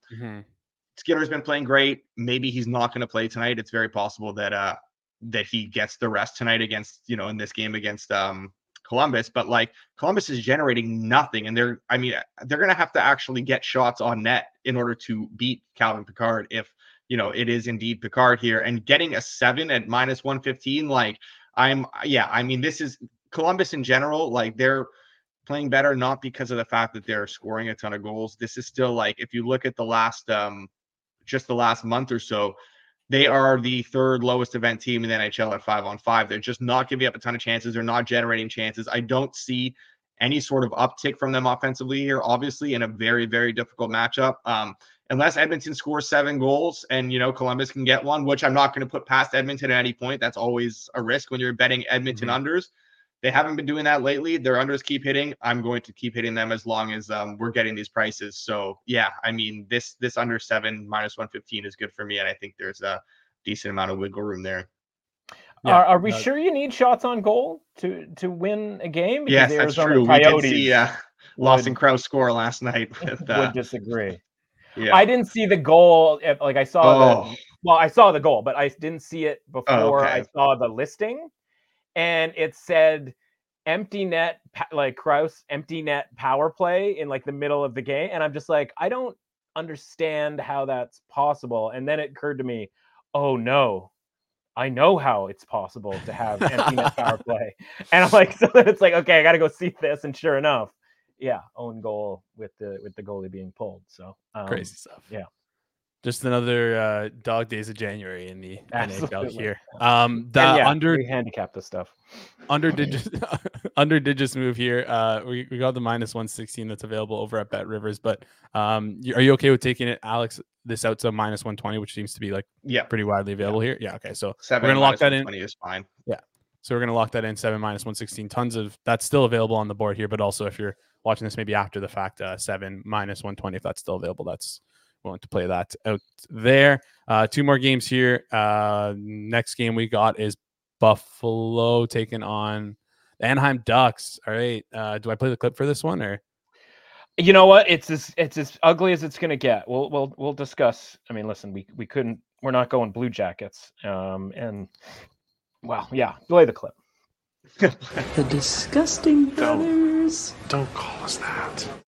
Skinner's been playing great. Maybe he's not going to play tonight. It's very possible that uh that he gets the rest tonight against you know in this game against um Columbus. But like Columbus is generating nothing, and they're I mean they're going to have to actually get shots on net in order to beat Calvin Pickard if you know it is indeed Pickard here and getting a seven at minus one fifteen. Like I'm yeah I mean this is Columbus in general like they're playing better, not because of the fact that they're scoring a ton of goals. This is still like if you look at the last um just the last month or so, they are the third lowest event team in the NHL at five on five. They're just not giving up a ton of chances. They're not generating chances. I don't see any sort of uptick from them offensively here, obviously, in a very, very difficult matchup. Um, unless Edmonton scores seven goals and you know Columbus can get one, which I'm not going to put past Edmonton at any point. That's always a risk when you're betting Edmonton mm-hmm. unders. They haven't been doing that lately. Their unders keep hitting. I'm going to keep hitting them as long as um, we're getting these prices. So yeah, I mean this this under seven minus 115 is good for me, and I think there's a decent amount of wiggle room there. Yeah, are, are, we sure you need shots on goal to to win a game? Because yes, that's true. Coyotes we did see uh, Lawson Crouse score last night. With, uh, would disagree. Yeah. I didn't see the goal. Like I saw oh. the well, I saw the goal, but I didn't see it oh, before oh, okay. I saw the listing and it said empty net like Crouse empty net power play in like the middle of the game and I'm just like I don't understand how that's possible. And then it occurred to me oh no. I know how it's possible to have empty net power play. And I'm like so then it's like okay I got to go see this and sure enough yeah own goal with the with the goalie being pulled so um, crazy stuff. yeah just another uh, dog days of January in the Absolutely. NHL here. Um, the yeah, under handicap this stuff. Under digits, under digits move here. Uh, we, we got the minus one sixteen that's available over at Bet Rivers. But um, are you okay with taking it, Alex? This out to minus one twenty, which seems to be like yeah pretty widely available yeah. here. Yeah. Okay. So Seven we're gonna lock that in. Twenty is fine. Yeah. So we're gonna lock that in seven minus one sixteen. Tons of that's still available on the board here. But also if you're watching this maybe after the fact, uh, seven minus one twenty if that's still available, that's willing to play that out there. Uh, two more games here. Uh, next game we got is Buffalo taking on the Anaheim Ducks. All right. Uh, do I play the clip for this one or? You know what? It's as it's as ugly as it's gonna get. We'll we'll we'll discuss. I mean, listen, we we couldn't. We're not going Blue Jackets. Um, and well, yeah, play the clip. the disgusting brothers. Don't, don't call us that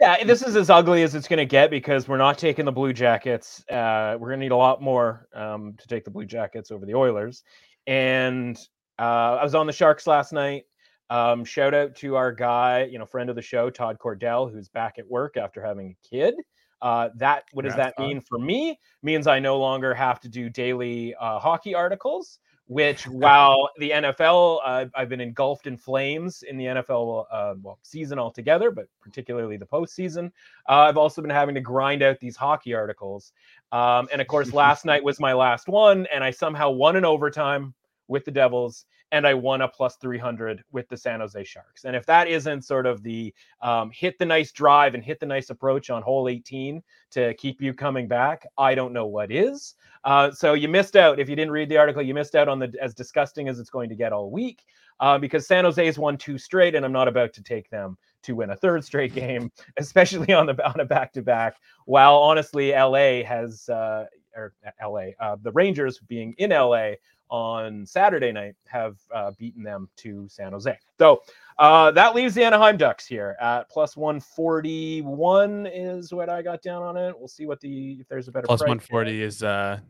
yeah, this is as ugly as it's going to get because we're not taking the Blue Jackets. Uh, we're going to need a lot more um, to take the Blue Jackets over the Oilers. And uh, I was on the Sharks last night. Um, shout out to our guy, you know, friend of the show, Todd Cordell, who's back at work after having a kid. Uh, that what does that mean for me? Means I no longer have to do daily uh, hockey articles which while the NFL, uh, I've been engulfed in flames in the NFL uh, well, season altogether, but particularly the postseason. Uh, I've also been having to grind out these hockey articles. Um, and of course, last night was my last one, and I somehow won in overtime with the Devils and I won a plus 300 with the San Jose Sharks. And if that isn't sort of the um, hit the nice drive and hit the nice approach on hole 18 to keep you coming back, I don't know what is. Uh, so you missed out. If you didn't read the article, you missed out on the as disgusting as it's going to get all week uh, because San Jose has won two straight, and I'm not about to take them to win a third straight game, especially on the on a back to back. While honestly, LA has uh, or LA, uh, the Rangers being in LA on Saturday night have uh, beaten them to San Jose. So uh, that leaves the Anaheim Ducks here at plus 141 is what I got down on it. We'll see what the if there's a better plus 140 is uh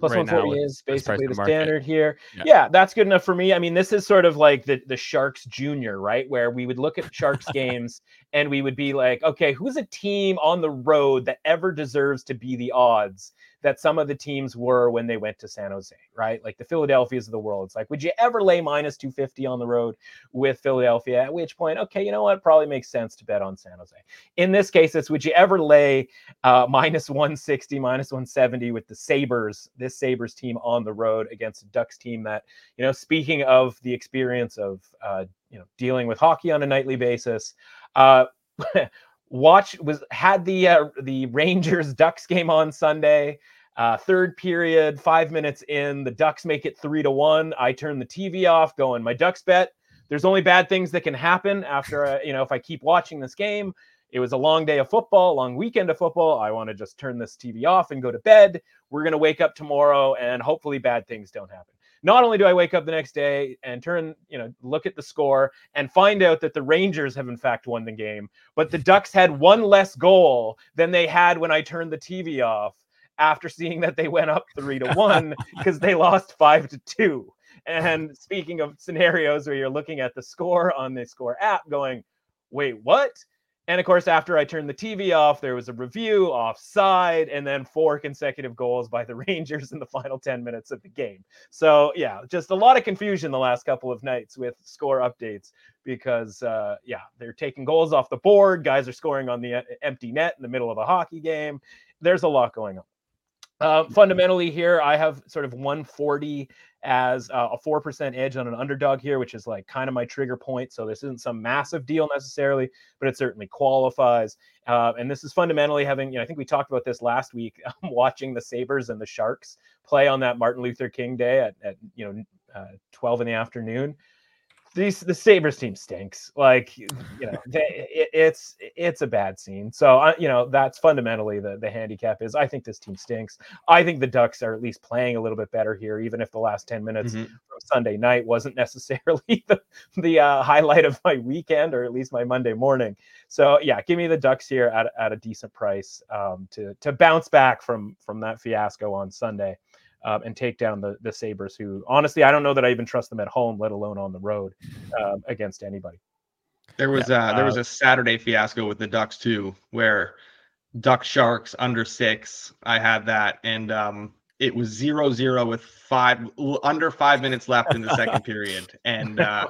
plus right 140 is basically the, the standard here. Yeah. yeah. that's good enough for me. I mean, this is sort of like the the Sharks Junior, right? Where we would look at Sharks games and we would be like, okay, who's a team on the road that ever deserves to be the odds? that some of the teams were when they went to San Jose, right? Like the Philadelphias of the world. It's like, would you ever lay minus 250 on the road with Philadelphia? At which point, okay, you know what? Probably makes sense to bet on San Jose. In this case, it's would you ever lay uh, minus 160, minus 170 with the Sabres, this Sabres team on the road against a Ducks team that, you know, speaking of the experience of, uh, you know, dealing with hockey on a nightly basis, uh, watch was had the uh, the Rangers Ducks game on Sunday. Uh, third period, five minutes in, the Ducks make it three to one. I turn the TV off, going my Ducks bet. There's only bad things that can happen after uh, you know if I keep watching this game. It was a long day of football, long weekend of football. I want to just turn this TV off and go to bed. We're gonna wake up tomorrow, and hopefully bad things don't happen. Not only do I wake up the next day and turn, you know, look at the score and find out that the Rangers have in fact won the game, but the Ducks had one less goal than they had when I turned the TV off after seeing that they went up three to one because they lost five to two. And speaking of scenarios where you're looking at the score on the score app, going, "Wait, what?" And of course, after I turned the TV off, there was a review offside, and then four consecutive goals by the Rangers in the final 10 minutes of the game. So, yeah, just a lot of confusion the last couple of nights with score updates because, uh, yeah, they're taking goals off the board. Guys are scoring on the uh, empty net in the middle of a hockey game. There's a lot going on. Uh, fundamentally, here I have sort of 140 as uh, a 4% edge on an underdog here, which is like kind of my trigger point. So this isn't some massive deal necessarily, but it certainly qualifies. Uh, and this is fundamentally having, you know, I think we talked about this last week, watching the Sabres and the Sharks play on that Martin Luther King Day at, at you know, uh, 12 in the afternoon these the Sabres team stinks. Like you know, they, it, it's it's a bad scene. So uh, you know that's fundamentally the the handicap is. I think this team stinks. I think the Ducks are at least playing a little bit better here, even if the last ten minutes mm-hmm. from Sunday night wasn't necessarily the the uh, highlight of my weekend or at least my Monday morning. So yeah, give me the Ducks here at at a decent price um, to to bounce back from from that fiasco on Sunday um, and take down the the Sabres, who honestly I don't know that I even trust them at home, let alone on the road um, against anybody. There was yeah, uh, there was a Saturday fiasco with the Ducks too, where Duck Sharks under six. I had that, and um, it was zero zero with five under five minutes left in the second period, and uh,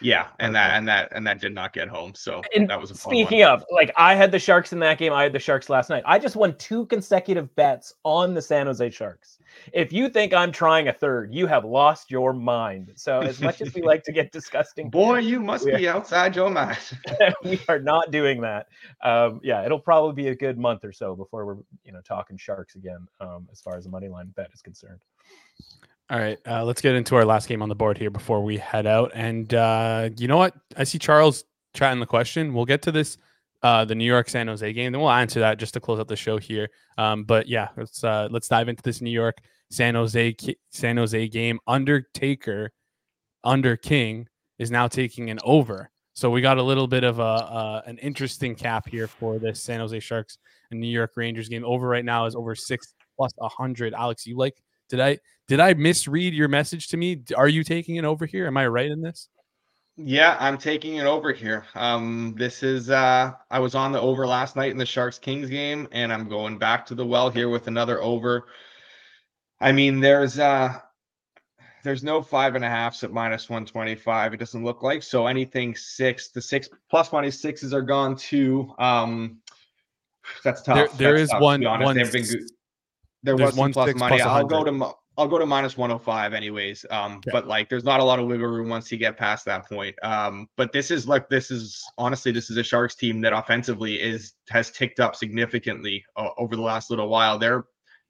yeah, and that and that and that did not get home. So and that was a speaking of like I had the Sharks in that game. I had the Sharks last night. I just won two consecutive bets on the San Jose Sharks. If you think I'm trying a third, you have lost your mind. So as much as we like to get disgusting, boy, you must be outside your mind. we are not doing that. Um, yeah, it'll probably be a good month or so before we're you know talking Sharks again um, as far as the money line bet is concerned. All right, uh, let's get into our last game on the board here before we head out. And uh, you know what? I see Charles chatting the question. We'll get to this, uh, the New York San Jose game, then we'll answer that just to close out the show here. Um, but yeah, let's uh, let's dive into this New York San Jose San Jose game. Undertaker under King is now taking an over. So we got a little bit of a uh, an interesting cap here for this San Jose Sharks and New York Rangers game. Over right now is over six plus a hundred. Alex, you like did I did I misread your message to me? Are you taking it over here? Am I right in this? Yeah, I'm taking it over here. Um, this is uh I was on the over last night in the Sharks Kings game, and I'm going back to the well here with another over. I mean, there's uh there's no five and a halfs at minus 125. It doesn't look like so. Anything six, the six plus money sixes are gone too. Um, that's tough. There, there that's is tough, one. one there was one plus money. I'll go to I'll go to minus 105 anyways. Um, yeah. but like there's not a lot of wiggle room once you get past that point. Um, but this is like this is honestly this is a Sharks team that offensively is has ticked up significantly uh, over the last little while. They're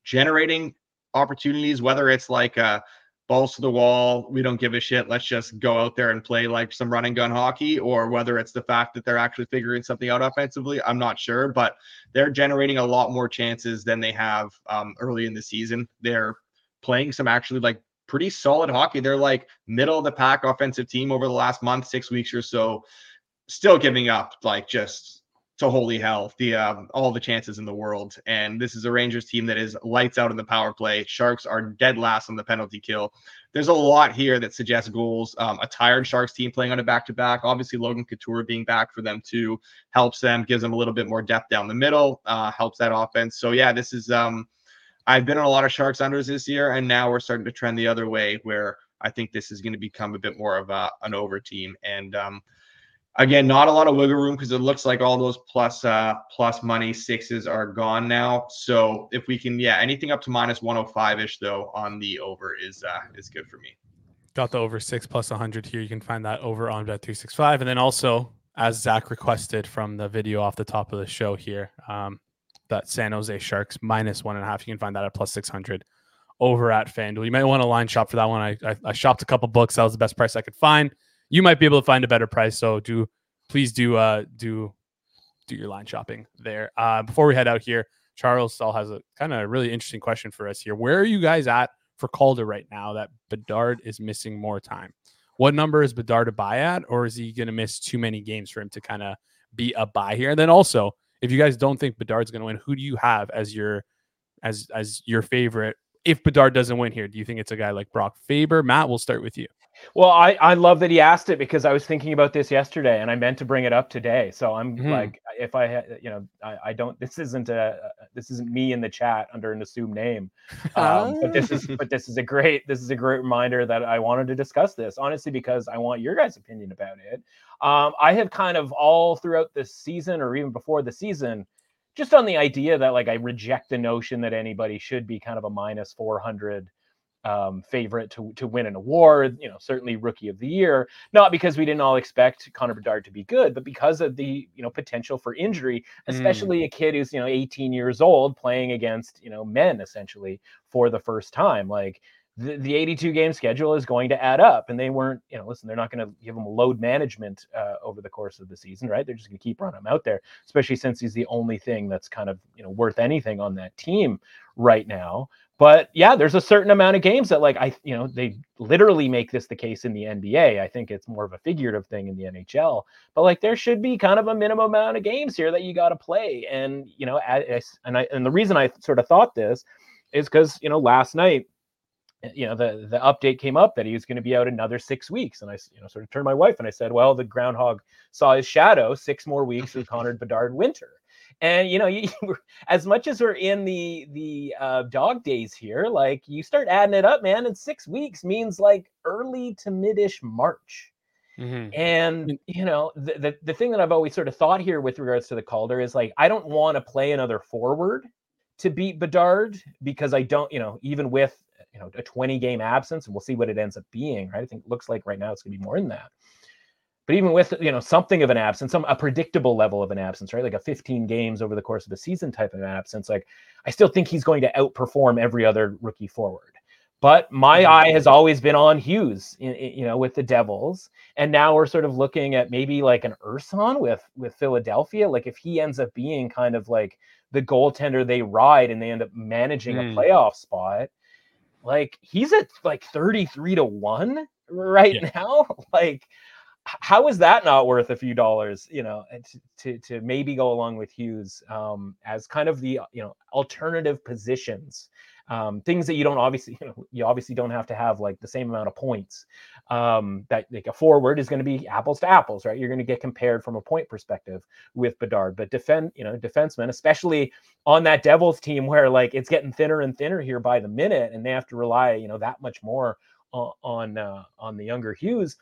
generating opportunities, whether it's like uh balls to the wall, we don't give a shit. Let's just go out there and play like some running gun hockey, or whether it's the fact that they're actually figuring something out offensively. I'm not sure, but they're generating a lot more chances than they have um, early in the season. They're playing some actually like pretty solid hockey. They're like middle of the pack offensive team over the last month, six weeks or so. Still giving up like just to holy hell the um, all the chances in the world. And this is a Rangers team that is lights out in the power play. Sharks are dead last on the penalty kill. There's a lot here that suggests goals. Um, a tired Sharks team playing on a back to back. Obviously, Logan Couture being back for them too helps them, gives them a little bit more depth down the middle, uh, helps that offense. So yeah, this is. Um, I've been on a lot of Sharks unders this year, and now we're starting to trend the other way where I think this is going to become a bit more of a, an over team. And um, Again, not a lot of wiggle room because it looks like all those plus uh plus money sixes are gone now. So if we can, yeah, anything up to minus 105 ish though on the over is uh is good for me. Got the over six plus 100 here. You can find that over on bet 365. And then also, as Zach requested from the video off the top of the show here, um, that San Jose Sharks minus one and a half. You can find that at plus 600 over at FanDuel. You might want to line shop for that one. I, I, I shopped a couple books. That was the best price I could find you might be able to find a better price. So do please do uh do do your line shopping there. Uh, before we head out here, Charles still has a kind of a really interesting question for us here. Where are you guys at for Calder right now that Bedard is missing more time? What number is Bedard to buy at, or is he going to miss too many games for him to kind of be a buy here? And then also, if you guys don't think Bedard's going to win, who do you have as your as as your favorite if Bedard doesn't win here, do you think it's a guy like Brock Faber? Matt, we'll start with you. Well, I, I love that he asked it because I was thinking about this yesterday and I meant to bring it up today. So I'm Mhm. like, if I, you know, I, I don't, this isn't a, this isn't me in the chat under an assumed name. Um, but this is, but this is a great, this is a great reminder that I wanted to discuss this honestly, because I want your guys' opinion about it. Um, I have kind of all throughout the season or even before the season, just on the idea that like I reject the notion that anybody should be kind of a minus 400 um, favorite to to win an award. You know, certainly rookie of the year. Not because we didn't all expect Connor Bedard to be good, but because of the you know potential for injury, Mm. especially a kid who's you know 18 years old playing against you know men essentially for the first time. Like the, the 82 game schedule is going to add up, and they weren't you know listen, they're not going to give him load management uh, over the course of the season, right? They're just going to keep running him out there, especially since he's the only thing that's kind of you know worth anything on that team right now but yeah, there's a certain amount of games that like I you know they literally make this the case in the NBA. I think it's more of a figurative thing in the NHL. But like there should be kind of a minimum amount of games here that you got to play. And you know, and I and the reason I sort of thought this is because you know last night eh, you know the the update came up that he was going to be out another six weeks and i you know sort of turned my wife and i said well the groundhog saw his shadow six more weeks of connor bedard winter and you know you, as much as we're in the the uh, dog days here like you start adding it up man and six weeks means like early to mid-ish march Mhm. and you know, the, the the thing that I've always sort of thought here with regards to the Calder is like I don't want to play another forward to beat Bedard because I don't, you know, even with you know a 20 game absence, and we'll see what it ends up being, right? I think it looks like right now it's gonna be more than that. But even with you know something of an absence, some a predictable level of an absence, right? Like a 15 games over the course of a season type of absence, like I still think he's going to outperform every other rookie forward. But my Mhm. eye has always been on Hughes, you know, with the Devils, and now we're sort of looking at maybe like an Ersson with with Philadelphia. Like if he ends up being kind of like the goaltender they ride, and they end up managing Mm. a playoff spot, like he's at like 33 to 1 right Yeah. now like how is that not worth a few dollars you know to, to maybe go along with hughes um as kind of the you know alternative positions um things that you don't obviously you know you obviously don't have to have like the same amount of points um that like a forward is going to be apples to apples right you're going to get compared from a point perspective with bedard but defend you know defensemen especially on that Devils team where like it's getting thinner and thinner here by the minute, and they have to rely, you know, that much more on on, uh, on the younger Hughes.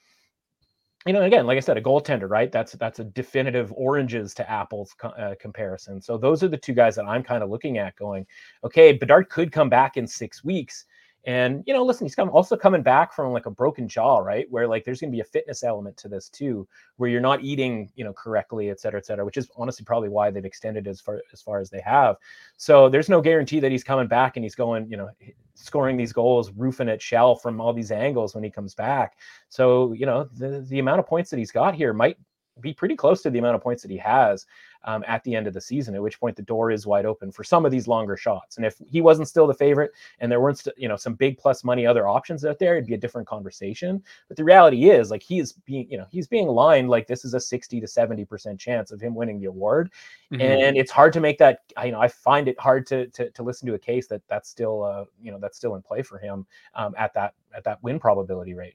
You know, again, like I said, a goaltender, right? That's that's a definitive oranges to apples co- uh, comparison. So those are the two guys that I'm kind of looking at, going, okay, Bedard could come back in six weeks. And you know, listen, he's come also coming back from like a broken jaw, right? Where like there's going to be a fitness element to this too, where you're not eating, you know, correctly, et cetera, et cetera. Which is honestly probably why they've extended as far as far as they have. So there's no guarantee that he's coming back and he's going, you know, scoring these goals, roofing it shell from all these angles when he comes back. So you know, the the amount of points that he's got here might be pretty close to the amount of points that he has um, at the end of the season. At which point the door is wide open for some of these longer shots. And if he wasn't still the favorite, and there weren't, st- you know, some big plus money other options out there, it'd be a different conversation. But the reality is, like he is being, you know, he's being lined like this is a sixty to seventy percent chance of him winning the award Mhm. and it's hard to make that you know i find it hard to to, to listen to a case that that's still uh you know that's still in play for him um at that at that win probability rate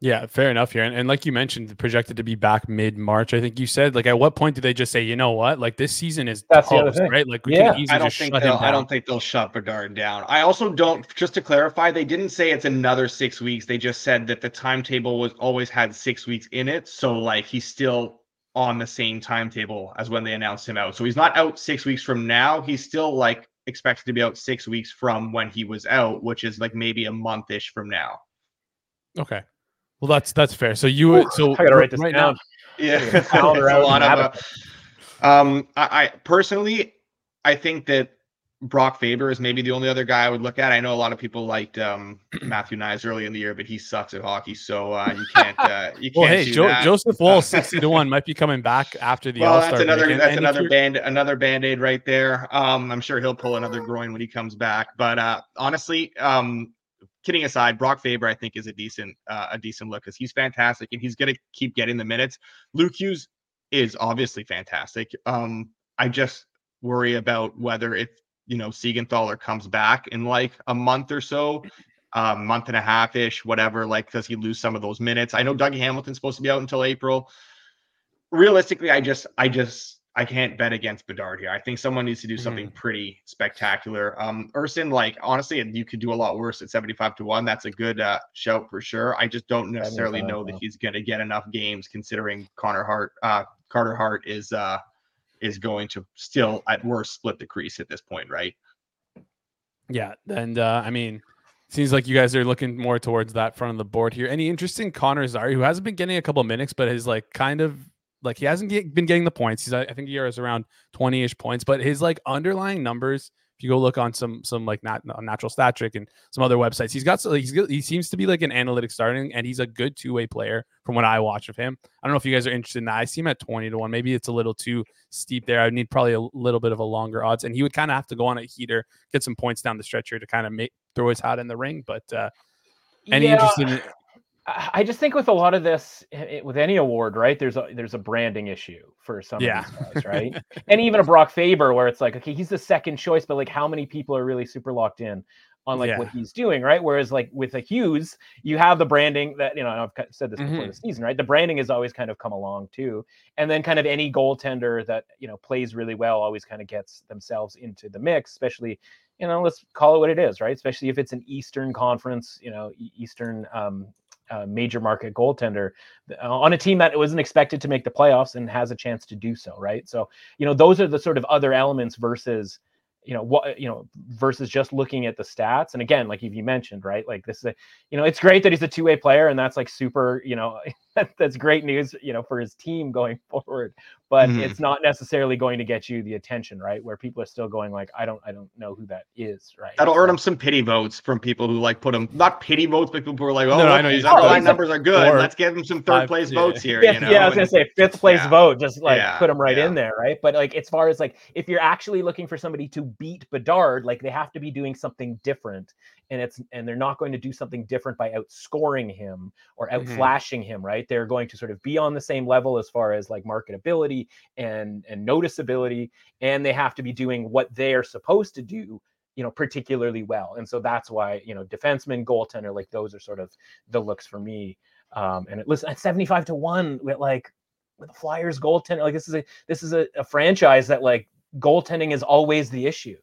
Yeah, fair enough here. And, and like you mentioned, projected to be back mid March. I think you said, like, at what point do they just say, you know what, like this season is That's the other thing. right? Like, we Yeah. can easily I don't just think shut him they'll, I don't think they'll shut Bedard down. I also don't. Just to clarify, they didn't say it's another six weeks. They just said that the timetable was always had six weeks in it. So like he's still on the same timetable as when they announced him out. So he's not out six weeks from now. He's still like expected to be out six weeks from when he was out, which is like maybe a month ish from now. Okay. Well, that's that's fair. So you would so i gotta write this right down now, Yeah, Taking a it's calendar a lot of. Uh, um, I, I personally, I think that Brock Faber is maybe the only other guy I would look at. I know a lot of people liked um, Matthew Knies early in the year, but he sucks at hockey, so uh, you can't. Uh, you can't well, hey, do jo- that. Joseph Woll, sixty to one, might be coming back after the well, All that's Star. another weekend. that's And if another band another band aid right there. Um, I'm sure he'll pull another groin when he comes back. But uh, honestly, um, kidding aside, Brock Faber I think is a decent uh, a decent look because he's fantastic and he's gonna keep getting the minutes. Luke Hughes is obviously fantastic. Um, I just worry about whether if you know Siegenthaler comes back in like a month or so, a month and a half ish, whatever. Like, does he lose some of those minutes? I know Dougie Hamilton's supposed to be out until April. Realistically, I just, I just, I can't bet against Bedard here. I think someone needs to do something pretty spectacular. Um, Ersson, like honestly, you could do a lot worse at 75 to 1. That's a good uh, shout for sure. I just don't necessarily know that he's gonna get enough games considering Connor Hart uh Carter Hart is uh is going to still at worst split the crease at this point, right? Yeah, and uh, I mean, seems like you guys are looking more towards that front of the board here. Any interest in Connor Zary, who hasn't been getting a couple minutes, but is like kind of like he hasn't get, been getting the points. He's I think he is around twenty ish points, but his like underlying numbers. If you go look on some some like nat, on natural stat trick and some other websites, he's got so he's good- he seems to be like an analytic starting, and he's a good two way player from what I watch of him. I don't know if you guys are interested in that. I see him at twenty to one. Maybe it's a little too steep there. I would need probably a little bit of a longer odds, and he would kind of have to go on a heater, get some points down the stretch here to kind of make throw his hat in the ring. But uh, any Yeah, interest in I just think with a lot of this, i- i- with any award, right? There's a there's a branding issue for some Yeah. of these guys, right? and even a Brock Faber, where it's like, okay, he's the second choice, but like, how many people are really super locked in on like what he's doing, right? Whereas like with a Hughes, you have the branding that you know I've said this before Mhm. the season, right? The branding has always kind of come along too, and then kind of any goaltender that you know plays really well always kind of gets themselves into the mix, especially you know let's call it what it is, right? Especially if it's an Eastern Conference, you know, Eastern um, uh, major market goaltender uh, on a team that wasn't expected to make the playoffs and has a chance to do so, right? So, you know, those are the sort of other elements versus, you know, what, you know, versus just looking at the stats. And again, like you mentioned, right? Like this is a, you know, it's great that he's a two way player and that's like super, you know, that's great news, you know, for his team going forward. But Mhm. it's not necessarily going to get you the attention, right? Where people are still going like, I don't, I don't know who that is, right? That'll So- earn him some pity votes from people who like put him not pity votes, but people who are like, oh, No, no, I know his exactly underlying numbers are good. Let's give him some five- third place yeah. votes here. Fifth, you know? yeah, I was gonna say fifth place yeah. vote, just like Yeah, put him right yeah. in there, right? But like as far as like if you're actually looking for somebody to beat Bedard, like they have to be doing something different, and it's and they're not going to do something different by outscoring him or Mhm. outflashing him, right? They're going to sort of be on the same level as far as like marketability and and noticeability, and they have to be doing what they are supposed to do you know particularly well and so that's why you know defenseman goaltender like those are sort of the looks for me um and it listen at 75 to 1 with like with the flyers goaltender like this is a this is a, a franchise that like goaltending is always the issue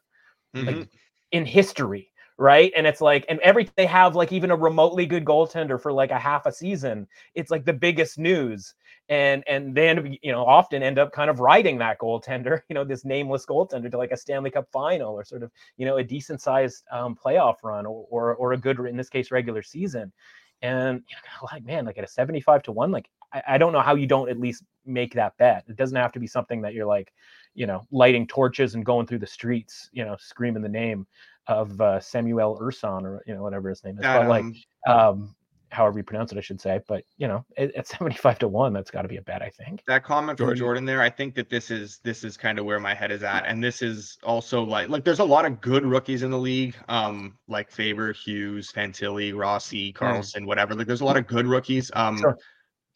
Mhm. in history right? And it's like and every they have like even a remotely good goaltender for like a half a season. It's like the biggest news. And and up you know often end up kind of riding that goaltender you know this nameless goaltender to like a stanley cup final or sort of you know a decent sized um, playoff run or, or or a good in this case regular season. And you know, like man like at a 75 to 1 like I, I don't know how you don't at least make that bet. It doesn't have to be something that you're like you know lighting torches and going through the streets you know screaming the name of uh, Samuel Ersson or you know whatever his name is, That, but like um, um, however you pronounce it, I should say. But you know, at, at seventy five to one, that's got to be a bet, I think. that comment from Jordan. Jordan there, I think that this is this is kind of where my head is at, and this is also like like there's a lot of good rookies in the league, um, like Faber, Hughes, Fantilli, Rossi, Carlsson, whatever. Like there's a lot of good rookies. Um, Sure.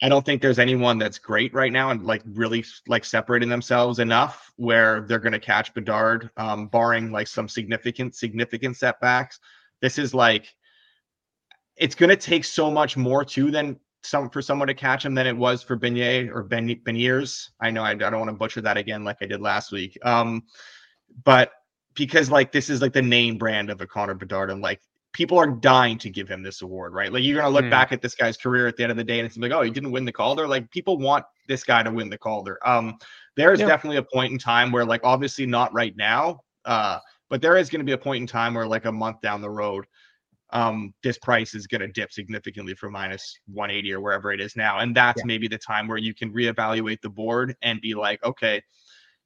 I don't think there's anyone that's great right now and like really like separating themselves enough where they're going to catch Bedard, um, barring like some significant significant setbacks. This is like it's going to take so much more too than some for someone to catch him than it was for Beignet or ben, Beniers. I know I, I don't want to butcher that again like I did last week. Um, but because like this is like the name brand of a Connor Bedard and like people are dying to give him this award, right? Like you're gonna look Hmm. back at this guy's career at the end of the day and it's like, oh, he didn't win the Calder. Like people want this guy to win the Calder. Um, there is Yeah. definitely a point in time where like obviously not right now, uh, but there is going to be a point in time where like a month down the road, um, this price is going to dip significantly from minus 180 or wherever it is now, and that's Yeah. maybe the time where you can reevaluate the board and be like, okay,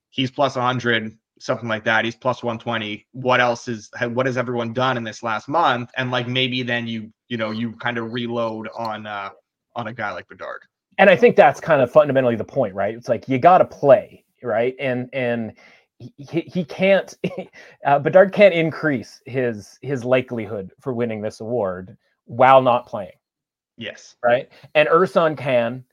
he's plus 100 something like that. He's plus 120 what else is what has everyone done in this last month? And like maybe then you you know you kind of reload on uh on a guy like bedard. And I think that's kind of fundamentally the point, right? It's like you got to play, right? And and he, he can't, uh, Bedard can't increase his his likelihood for winning this award while not playing, yes. Right? And Ersson can,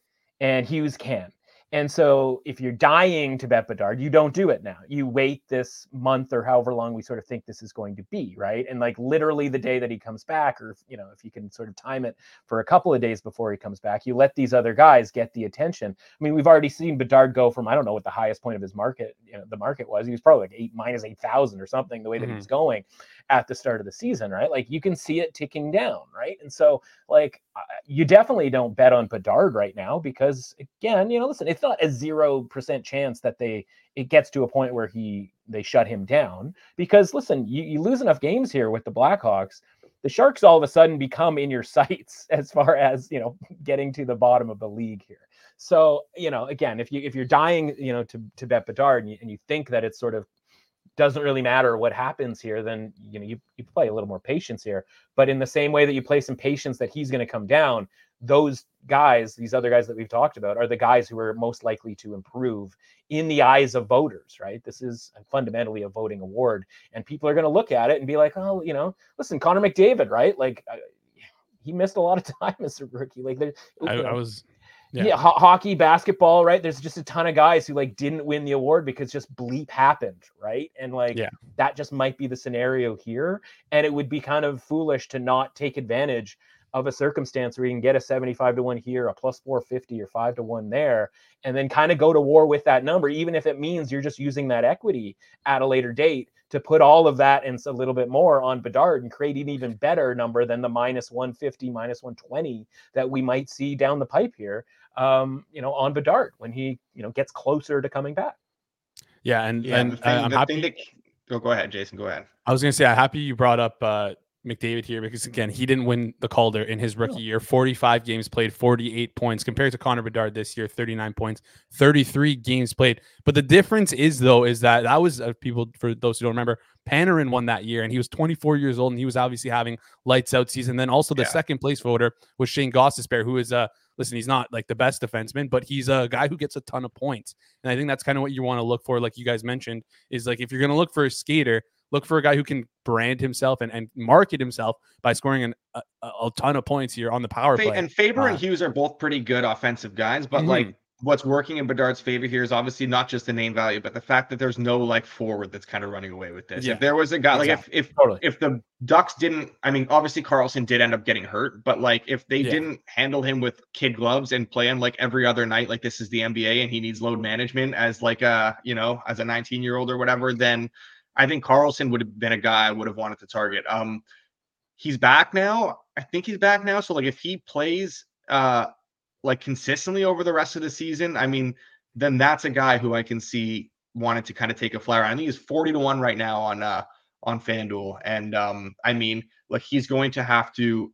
and Hughes can, And so if you're dying to bet Bedard, you don't do it now. You wait this month or however long we sort of think this is going to be, right? And like literally the day that he comes back, or you know, if you can sort of time it for a couple of days before he comes back, you let these other guys get the attention. I mean, we've already seen Bedard go from I don't know what the highest point of his market, you know, the market was. He was probably like eight minus eight thousand or something, the way that Mhm. he was going at the start of the season, right? Like you can see it ticking down, right? And so like you definitely don't bet on Bedard right now because again, you know, listen, it's not a zero percent chance that they it gets to a point where he they shut him down because listen, you, you lose enough games here with the Blackhawks. The Sharks all of a sudden become in your sights as far as you know getting to the bottom of the league here. So you know, again, if you if you're dying, you know, to to bet Bedard and you, and you think that it's sort of doesn't really matter what happens here, then you know you, you play a little more patience here. But in the same way that you play some patience that he's going to come down, those guys, these other guys that we've talked about, are the guys who are most likely to improve in the eyes of voters, right? This is fundamentally a voting award, and people are going to look at it and be like, oh, you know, listen, Connor McDavid, right? Like he missed a lot of time as a rookie. Like there, I, you know, I was yeah, Yeah. ho- hockey, basketball, right? There's just a ton of guys who like didn't win the award because just bleep happened, right? And like Yeah. that just might be the scenario here. And it would be kind of foolish to not take advantage of a circumstance where you can get a 75 to 1 here, a plus 450 or 5 to 1 there, and then kind of go to war with that number, even if it means you're just using that equity at a later date to put all of that and a little bit more on Bedard and create an even better number than the minus 150, minus 120 that we might see down the pipe here um, you know, on Bedard when he, you know, gets closer to coming back. yeah, and Yeah, and the uh, I'm the happy. thing that oh, go ahead, Jason. Go ahead. I was gonna say I'm happy you brought up uh, McDavid here because again he didn't win the Calder in his rookie year. 45 games played, 48 points compared to Connor Bedard this year, 39 points, 33 games played. But the difference is though is that that was uh, people for those who don't remember, Panarin won that year and he was 24 years old and he was obviously having lights out season. Then also the Yeah. second place voter was Shayne Gostisbehere, who is uh listen, he's not like the best defenseman, but he's a guy who gets a ton of points. And I think that's kind of what you want to look for, like you guys mentioned, is like if you're gonna look for a skater, look for a guy who can brand himself and, and market himself by scoring an, a, a a ton of points here on the power Fa- play. and Faber Uh, and Hughes are both pretty good offensive guys, but Mhm. like what's working in Bedard's favor here is obviously not just the name value, but the fact that there's no like forward that's kind of running away with this. Yeah, if there was a guy like if if Totally. if the Ducks didn't, I mean, obviously Carlsson did end up getting hurt, but like if they Yeah. didn't handle him with kid gloves and play him like every other night, like this is the NBA and he needs load management as like a you know as a 19 year old or whatever, then I think Carlsson would have been a guy I would have wanted to target. Um, he's back now. I think he's back now. So like if he plays uh like consistently over the rest of the season, I mean, then that's a guy who I can see wanted to kind of take a flyer. I think he's 40 to 1 right now on uh on FanDuel. And um, I mean, like he's going to have to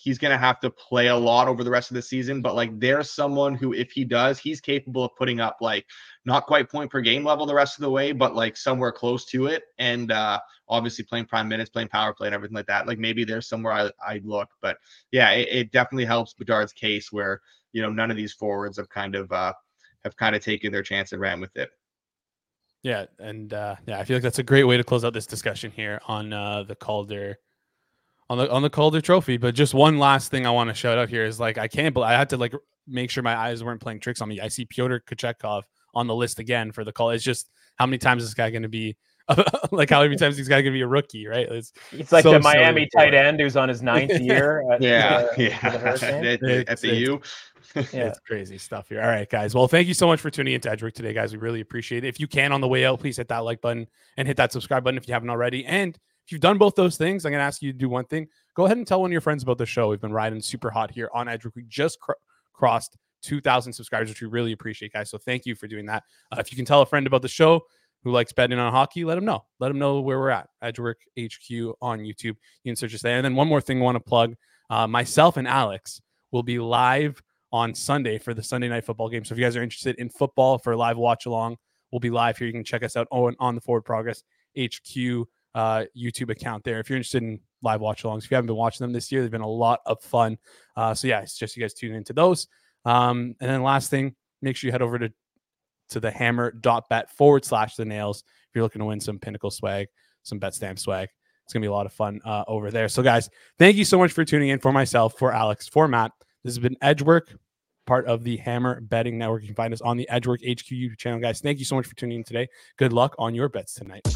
he's going to have to play a lot over the rest of the season, but like there's someone who if he does, he's capable of putting up like not quite point per game level the rest of the way, but like somewhere close to it. And uh obviously playing prime minutes, playing power play and everything like that. Like maybe there's somewhere I I'd look, but yeah, it, it definitely helps Bedard's case where you know none of these forwards have kind of uh have kind of taken their chance and ran with it. Yeah, and uh, yeah, I feel like that's a great way to close out this discussion here on uh, the Calder, on the on the Calder Trophy. But just one last thing I want to shout out here is like I can't, believe I had to like make sure my eyes weren't playing tricks on me. I see Pyotr Kochetkov on the list again for the call. It's just how many times is this guy going to be? like how many times is this guy going to be a rookie? Right? It's It's like So the Miami tight it. end who's on his ninth year. At, Yeah, uh, yeah. for the Hurricane. at, the- at It's- the U. Yeah. It's crazy stuff here. All right, guys. Well, thank you so much for tuning into Edgework today, guys. We really appreciate it. If you can on the way out, please hit that like button and hit that subscribe button if you haven't already. And if you've done both those things, I'm going to ask you to do one thing. Go ahead and tell one of your friends about the show. We've been riding super hot here on Edgework. We just cr- crossed 2,000 subscribers, which we really appreciate, guys. So thank you for doing that. Uh, if you can tell a friend about the show who likes betting on hockey, let them know. Let them know where we're at. Edgework HQ on YouTube. You can search us there. And then one more thing I want to plug uh, myself and Alex will be live on Sunday for the Sunday night football game. So if you guys are interested in football for a live watch along, we'll be live here. You can check us out on, on the Forward Progress HQ uh, YouTube account there. If you're interested in live watch alongs, if you haven't been watching them this year, they've been a lot of fun. Uh, so yeah, it's just you guys tune into those. Um, and then last thing, make sure you head over to to the hammer.bet forward slash the nails if you're looking to win some pinnacle swag, some bet stamp swag. It's gonna be a lot of fun uh, over there. So guys, thank you so much for tuning in for myself, for Alex, for Matt. This has been Edgework. part of the Hammer Betting Network. You can find us on the Edgework HQ YouTube channel, guys. Thank you so much for tuning in today. Good luck on your bets tonight.